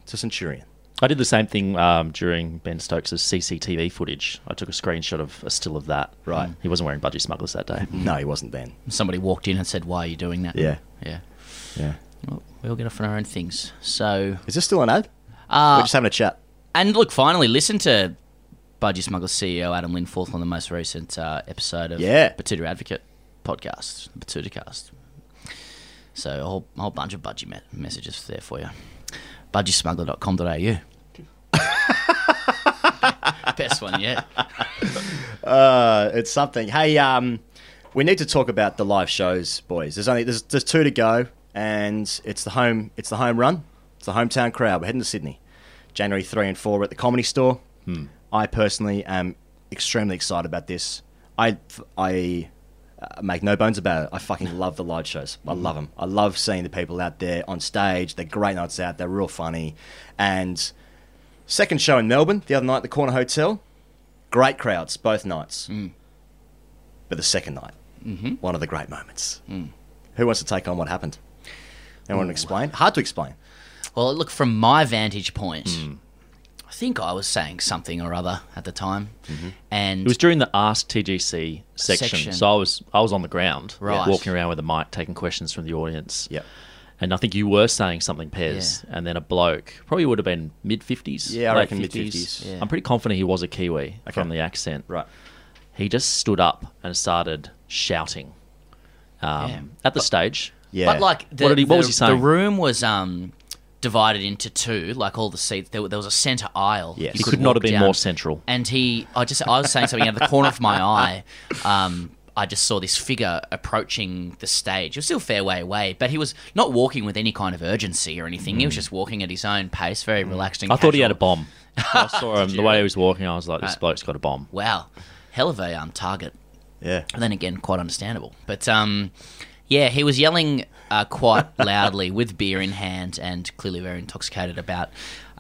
to Centurion. I did the same thing um, during Ben Stokes' CCTV footage. I took a screenshot of a still of that. Right. He wasn't wearing budgie smugglers that day. No, he wasn't then. Somebody walked in and said, "Why are you doing that?" Yeah. yeah, Yeah. Well, we all get off on our own things. So, is this still an ad? Uh, We're just having a chat. And look, finally, listen to Budgy Smuggler CEO Adam Linforth on the most recent uh, episode of Yeah. Batuta Advocate podcast, Batuta Cast. So a whole, a whole bunch of budgie me- messages there for you. Budgysmuggler.com.au. Best one yet. Uh, it's something. Hey, um, we need to talk about the live shows, boys. There's only there's, there's two to go, and it's the home it's the home run. It's the hometown crowd. We're heading to Sydney, January three and four. We're at the Comedy Store. Hmm. I personally am extremely excited about this. I I uh, make no bones about it. I fucking love the live shows. I love them. I love seeing the people out there on stage. They're great nights out. They're real funny, and Second show in Melbourne the other night at the Corner Hotel. Great crowds both nights. But the second night, Mhm. one of the great moments. Mm. Who wants to take on what happened? Anyone want to explain? Hard to explain. Well, look, from my vantage point, Hmm. I think I was saying something or other at the time. And It was during the Ask TGC section, Section. so I was I was on the ground, Right. walking around with a mic, taking questions from the audience. Yeah. And I think you were saying something, Pez, and then a bloke, probably would have been mid fifties. Yeah, I reckon mid-fifties. Yeah. I'm pretty confident he was a Kiwi from the accent. Right. He just stood up and started shouting um, Yeah. at the stage. But like, the, what, did he, what the- was he saying? The room was um, divided into two, like all the seats. There, there was a center aisle. Yes. He could not have been down. more central. And he, I just, I was saying something out of the corner of my eye. Um, I just saw this figure approaching the stage. It was still a fair way away, but he was not walking with any kind of urgency or anything. He was Mm. just walking at his own pace, very relaxed and I thought he had a bomb. I saw him the way he was walking. I was like, this Uh, bloke's got a bomb. Wow, hell of a um, target. Yeah. And then again, quite understandable. But um, yeah, he was yelling uh, quite loudly with beer in hand and clearly very intoxicated about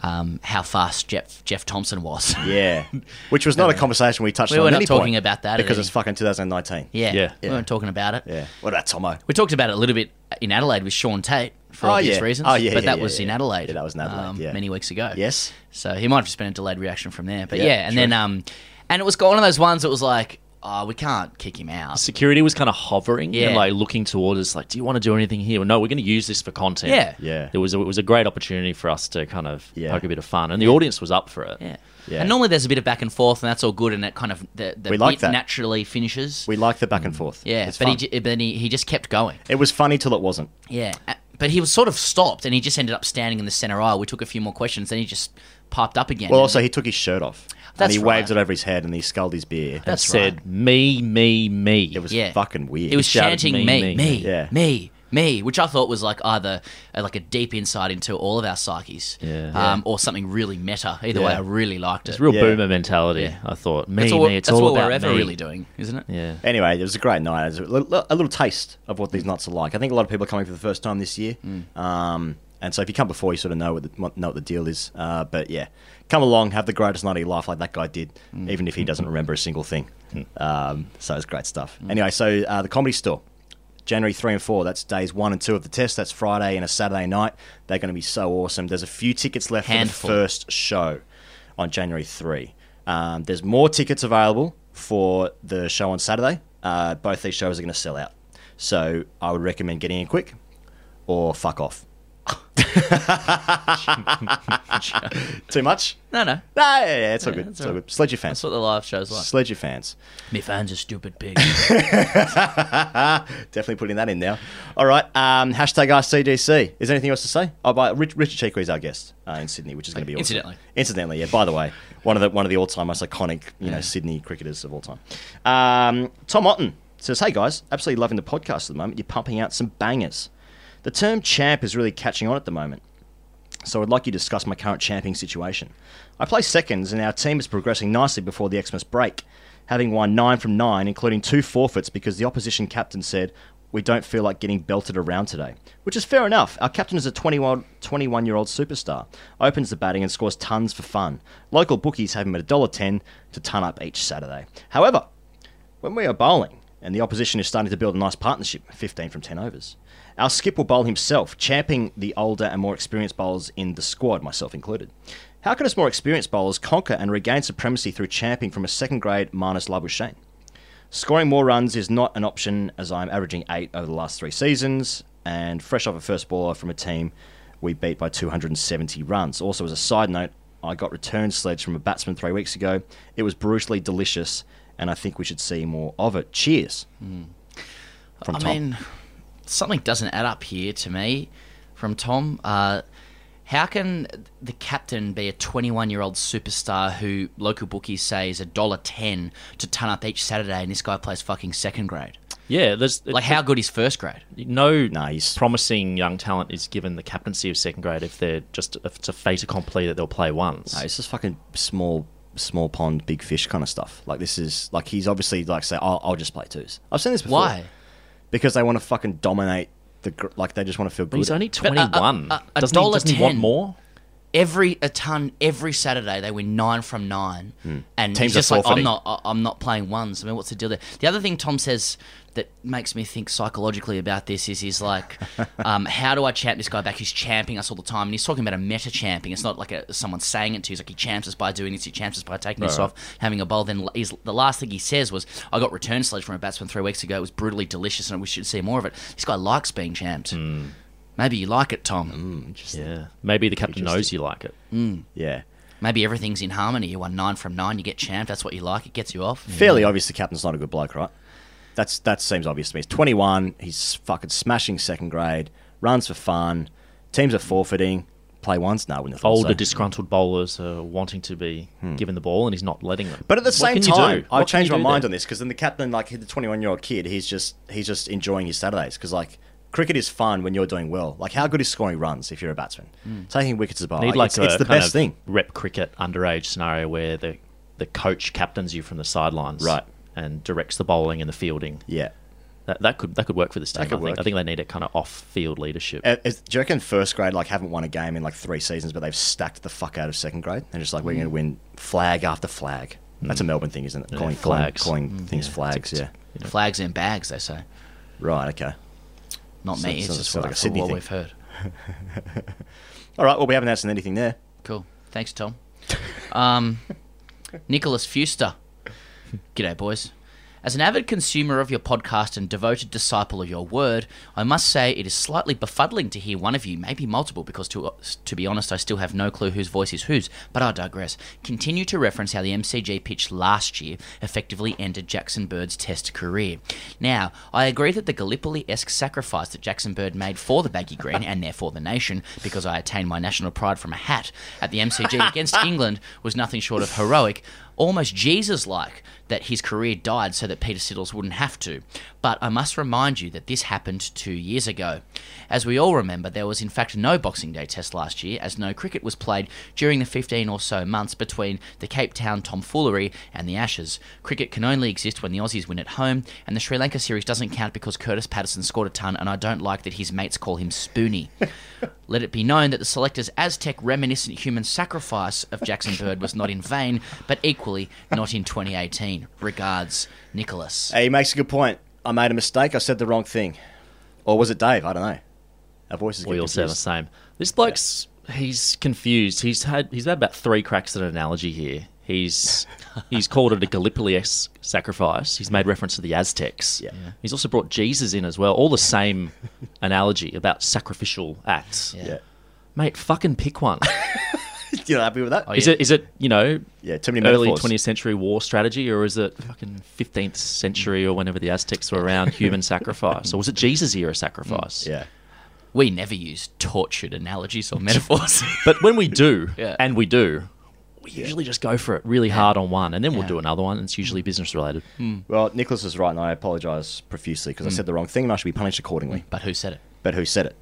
um, how fast Jeff Jeff Thomson was. Yeah. Which was not a conversation we touched We on We were at not any talking about that because it's fucking 2019. Yeah, yeah, we weren't talking about it. Yeah. What about Thommo? We talked about it a little bit in Adelaide with Shaun Tait for Oh, obvious yeah. reasons. Oh, yeah, but yeah, that yeah, was in. Adelaide. Yeah, that was in Adelaide, um, yeah. many weeks ago. Yes. So he might have just been a delayed reaction from there. But Yeah, yeah, and true. then um, and it was one of those ones that was like, oh, we can't kick him out. Security was kind of hovering Yeah. and like looking towards us, like, "Do you want to do anything here?" Well, no, we're going to use this for content. Yeah. Yeah. It was a, it was a great opportunity for us to kind of Yeah. poke a bit of fun, and the audience was up for it. Yeah. Yeah. And normally there's a bit of back and forth, and that's all good, and it kind of the, the We like bit that. naturally finishes. We like the back and mm. forth. yeah, It's but he, fun. j- but he he just kept going. It was funny till it wasn't. Yeah, but he was sort of stopped, and he just ended up standing in the center aisle. We took a few more questions, then he just piped up again. Well, And- also, he took his shirt off. And he right. waved it over his head and he sculled his beer. That said, "Me, me, me." It was Yeah. fucking weird. He was shouted, chanting me, me, Yeah. me, me, which I thought was like either uh, like a deep insight into all of our psyches, Yeah. um, or something really meta. Either way, Yeah. I really liked it. It's real Yeah. boomer mentality. Yeah. I thought, me, That's all, me. It's that's all what about we're ever me. really doing, isn't it? Yeah. Anyway, it was a great night. It was a little, a little taste of what these nuts are like. I think a lot of people are coming for the first time this year. Mm. Um, and so if you come before, you sort of know what the, what- know what the deal is. Uh, but yeah, come along, have the greatest night of your life like that guy did, Mm. even if he doesn't remember a single thing. Um, so it's great stuff. Mm. Anyway, so uh, the Comedy Store. January 3 and 4, that's days 1 and 2 of the test. That's Friday and a Saturday night. They're going to be so awesome. There's a few tickets left Handful. for the first show on January 3. Um, there's more tickets available for the show on Saturday. Uh, both these shows are going to sell out. So I would recommend getting in quick or fuck off. Too much? No, no. No, yeah, yeah, it's all Yeah, good. it's It's all all good. Sledge your fans. That's what the live show's like. Sledge your fans. Me fans are stupid pigs. Definitely putting that in now. All right. Um, hashtag ICDC. Is there anything else to say? Oh, by Rich, Richard Chee Quee is our guest uh, in Sydney, which is going to be awesome. Incidentally. Incidentally, yeah. By the way, one of the one of the all time most iconic, you know, Sydney cricketers of all time. Um, Tom Otten says, "Hey guys, absolutely loving the podcast at the moment. You're pumping out some bangers. The term champ is really catching on at the moment." So I'd like you to discuss my current champing situation. I play seconds, and our team is progressing nicely before the Xmas break, having won nine from nine, including two forfeits because the opposition captain said we don't feel like getting belted around today, which is fair enough. Our captain is a 21 year old superstar, opens the batting and scores tons for fun. Local bookies have him at $1.10 to ton up each Saturday. However, when we are bowling and the opposition is starting to build a nice partnership, 15 from 10 overs, our skip will bowl himself, champing the older and more experienced bowlers in the squad, myself included. How can us more experienced bowlers conquer and regain supremacy through champing from a second grade Marnus Labuschagne? Scoring more runs is not an option as I'm averaging 8 over the last three seasons, and fresh off a first baller from a team we beat by 270 runs. Also, as a side note, I got return sledge from a batsman three weeks ago. It was brutally delicious, and I think we should see more of it. Cheers. Hmm. From I Tom. mean, something doesn't add up here to me from Tom. Uh, how can the captain be a 21 year old superstar who local bookies say is a dollar ten to turn up each Saturday, and this guy plays fucking second grade? Yeah, there's Like, how good is first grade? no he's promising young talent is given the captaincy of second grade if they're just if it's a fait accompli that they'll play once. No, it's just fucking small, small pond, big fish kind of stuff. Like this is like he's obviously like say, I'll, I'll just play twos. I've seen this before. Why? Because they want to fucking dominate the gr- like they just want to feel But good. he's only But, uh, uh, 21. uh, a doesn't he, dollar doesn't he want 10. more? every a ton every Saturday they win nine from nine, and Teams he's are just like I'm forfeiting. not I- I'm not playing ones. I mean, what's the deal there? The other thing Tom says that makes me think psychologically about this is he's like, um, how do I champ this guy back who's champing us all the time? And he's talking about a meta champing. It's not like a, someone saying it to you. He's like he champs us by doing this. He champs us by taking this off, having a bowl. Then he's, the last thing he says was, "I got return sledge from a batsman three weeks ago. It was brutally delicious, and we should see more of it." This guy likes being champed. Maybe you like it, Tom. Yeah. Maybe the captain knows you like it. Mm. Yeah. Maybe everything's in harmony. You won nine from nine. You get champed. That's what you like. It gets you off. Fairly obvious the captain's not a good bloke, right? That's that seems obvious to me. He's 21. He's fucking smashing second grade. Runs for fun. Teams are forfeiting. Play once. No, wouldn't have thought Older so. disgruntled bowlers are wanting to be given the ball, and he's not letting them. But at the What same time. I've changed my mind there? on this because then the captain, like the 21 year old kid, he's just he's just enjoying his Saturdays because like cricket is fun when you're doing well. Like how good is scoring runs if you're a batsman? Mm. Taking wickets is a Need like it's, a it's the best thing. Rep cricket underage scenario where the the coach captains you from the sidelines, Right. And directs the bowling and the fielding. Yeah. That, that could that could work for this That team. I think. work. I think they need it kind of off-field leadership. Uh, is- do you reckon first grade like haven't won a game in like three seasons, but they've stacked the fuck out of second grade? They're just like we're Mm. going to win flag after flag. That's a Melbourne thing, isn't it? Yeah, calling flags. calling, calling Mm. things Yeah. flags. Yeah. Flags in bags, they say. Right. Okay. Not So- me. so It's just what, like a Sydney what thing. we've heard. All right. Well, we haven't answered anything there. Cool. Thanks, Tom. Um, Nicholas Fuster. G'day, boys. As an avid consumer of your podcast and devoted disciple of your word, I must say it is slightly befuddling to hear one of you, maybe multiple, because to, to be honest, I still have no clue whose voice is whose, but I digress, continue to reference how the MCG pitch last year effectively ended Jackson Bird's test career. Now, I agree that the Gallipoli esque sacrifice that Jackson Bird made for the baggy green and therefore the nation, because I attained my national pride from a hat at the MCG against England, was nothing short of heroic, almost Jesus like, that his career died so that Peter Siddle's wouldn't have to. But I must remind you that this happened two years ago. As we all remember, there was in fact no Boxing Day test last year, as no cricket was played during the 15 or so months between the Cape Town tomfoolery and the Ashes. Cricket can only exist when the Aussies win at home, and the Sri Lanka series doesn't count because Kurtis Patterson scored a ton, and I don't like that his mates call him Spoonie. Let it be known that the selector's Aztec reminiscent human sacrifice of Jackson Bird was not in vain, but equally not in 2018. Regards, Nicholas. Hey, he makes a good point. I made a mistake. I said the wrong thing, or was it Dave? I don't know. Our voices. We all say the same. This bloke's he's confused. He's had he's had about three cracks at an analogy here. He's he's called it a Gallipoli sacrifice. He's made reference to the Aztecs. Yeah. He's also brought Jesus in as well. All the same analogy about sacrificial acts. Yeah. Mate, fucking pick one. You're happy with that? Oh, is it is it you know Yeah, too many early 20th century war strategy or is it fucking 15th century or whenever the Aztecs were around human sacrifice or was it Jesus era sacrifice? Mm, yeah. We never use tortured analogies or metaphors. But when we do, Yeah. and we do, we usually just go for it really hard on one, and then we'll Yeah. do another one. And it's usually mm. business related. Mm. Well, Nicholas is right, and I apologise profusely because I Mm. said the wrong thing, and I should be punished accordingly. But who said it? But who said it?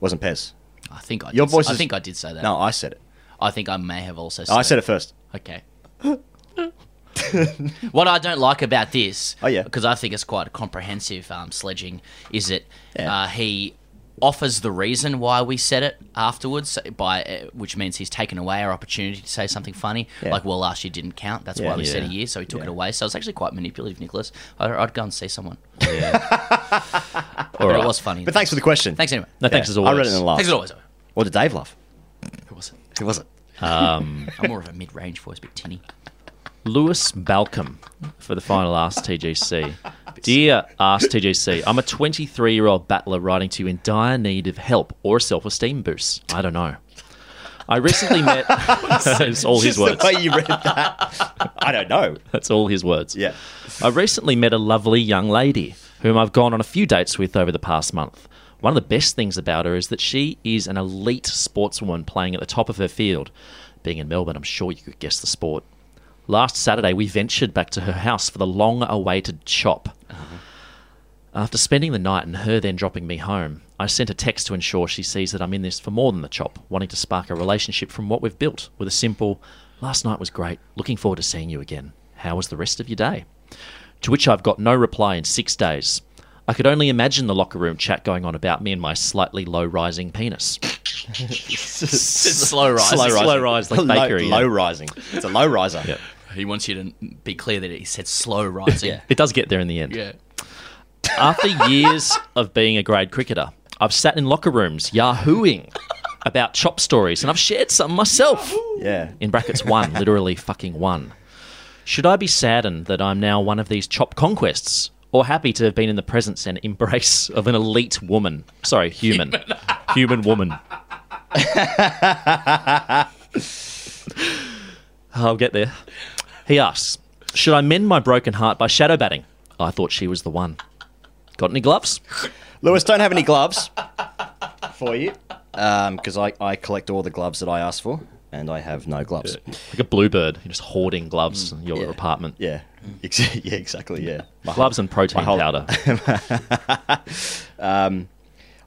Wasn't Pez. I think I Your did, voice I is- think I did say that. No, I said it. I think I may have also said I said it first. Okay. what I don't like about this, Oh, yeah. because I think it's quite comprehensive um, sledging, is that uh, he offers the reason why we said it afterwards, by uh, which means he's taken away our opportunity to say something funny. Yeah. Like, well, last year didn't count. That's Yeah. why we said a year, so he took it away. So it's actually quite manipulative, Nicholas. I, I'd go and see someone. All but right. it was funny. But thanks for the question. Thanks anyway. No, thanks Yeah, as always. I read it in the last. Thanks as always. What did Dave love? Who was it? Was it? Um, I'm more of a mid-range voice, a bit tinny. Lewis Balcom for the final Ask TGC. Dear Ask TGC, I'm a 23 year old battler writing to you in dire need of help or a self esteem boost. I don't know. I recently met. That's all his Just words. The way you read that. I don't know. That's all his words. Yeah. I recently met a lovely young lady whom I've gone on a few dates with over the past month. One of the best things about her is that she is an elite sportswoman playing at the top of her field. Being in Melbourne, I'm sure you could guess the sport. Last Saturday, we ventured back to her house for the long awaited chop. Uh-huh. After spending the night and her then dropping me home, I sent a text to ensure she sees that I'm in this for more than the chop, wanting to spark a relationship from what we've built with a simple, last night was great, looking forward to seeing you again. How was the rest of your day? To which I've got no reply in six days. I could only imagine the locker room chat going on about me and my slightly low rising penis. slow rise. Slow, rising. Slow rise, like low, yeah. low rising. It's a low riser. Yep. He wants you to be clear that he said slow rising. Yeah. It does get there in the end. Yeah. After years of being a grade cricketer, I've sat in locker rooms yahooing about chop stories, and I've shared some myself. Yeah. In brackets, one, literally fucking one. Should I be saddened that I'm now one of these chop conquests, or happy to have been in the presence and embrace of an elite woman? Sorry, human. human woman. I'll get there. He asks, Should I mend my broken heart by shadow batting? I thought she was the one. Got any gloves? Lewis, don't have any gloves for you um, because I, I collect all the gloves that I ask for, and I have no gloves. Like a bluebird, you're just hoarding gloves in your apartment. Yeah, Ex- yeah, exactly. Yeah, My Gloves and protein whole- powder. um,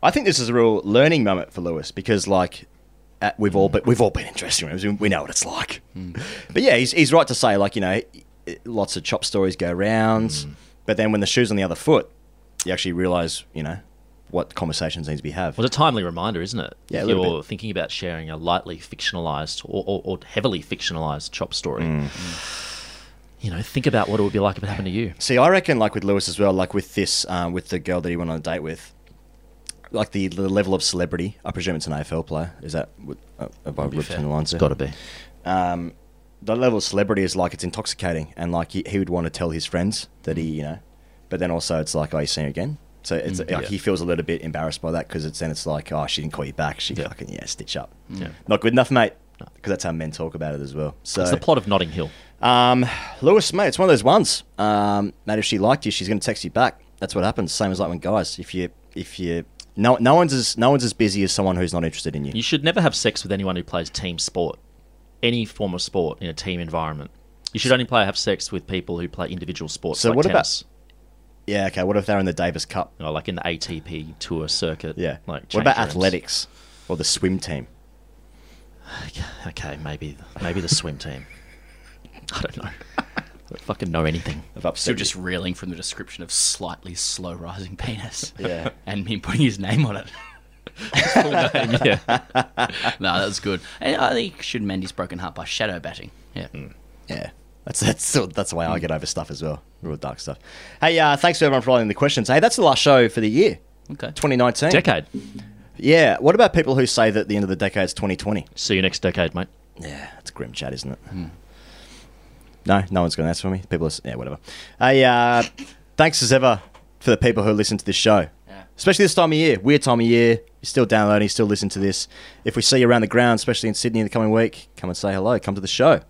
I think this is a real learning moment for Lewis because, like, uh, we've all been, we've all been in dressing rooms. We know what it's like. But yeah, he's, he's right to say, like, you know, lots of chop stories go around, but then when the shoe's on the other foot, you actually realise, you know, what conversations need to be have. Well, it's a timely reminder, isn't it? Yeah, you're thinking about sharing a lightly fictionalized or, or, or heavily fictionalized chop story. You know, think about what it would be like if it happened to you. See, I reckon, like with Lewis as well, like with this, um, with the girl that he went on a date with, like the, the level of celebrity. I presume it's an AFL player. Is that uh, have I Be ripped fair. between the lines? It's gotta be. Um, the level of celebrity is like it's intoxicating, and like he, he would want to tell his friends that he, you know, but then also it's like, oh, you seen her again? So it's Mm, like yeah. he feels a little bit embarrassed by that because it's then it's like, oh, she didn't call you back. She fucking yeah, stitch up. Yeah. Not good enough, mate. Because that's how men talk about it as well. So It's the plot of Notting Hill. um, Lewis, mate, it's one of those ones. Um, mate, if she liked you, she's going to text you back. That's what happens. Same as like when guys, if you, if you, no, no one's as no one's as busy as someone who's not interested in you. You should never have sex with anyone who plays team sport, any form of sport in a team environment. You should only play have sex with people who play individual sports. So like what tennis. about? Yeah, okay. What if they're in the Davis Cup? You know, like in the ATP Tour circuit. Yeah. Like what about rooms. athletics or the swim team? Okay, maybe maybe the swim team. I don't know. I don't fucking know anything. Still just reeling from the description of slightly slow rising penis. Yeah. and him putting his name on it. Full name, yeah. no, that was good. And I think he should mend his broken heart by shadow batting. Yeah. Hmm. Yeah. That's that's that's the way I get over stuff as well. Real dark stuff. Hey, uh, thanks to everyone for writing the questions. Hey, that's the last show for the year. Okay. 2019. Decade. Yeah. What about people who say that the end of the decade is 2020? See you next decade, mate. Yeah, it's grim chat, isn't it? No, no one's going to answer for me. People are, yeah, whatever. Hey, uh, thanks as ever for the people who listen to this show. Especially this time of year, weird time of year. You're still downloading, still listening to this. If we see you around the ground, especially in Sydney in the coming week, come and say hello. Come to the show.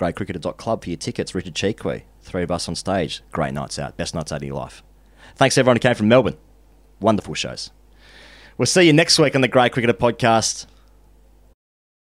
GradeCricketer.club for your tickets. Richard Chee Quee. Three of us on stage. Great nights out. Best nights out of your life. Thanks everyone who came from Melbourne. Wonderful shows. We'll see you next week on the Grade Cricketer Podcast.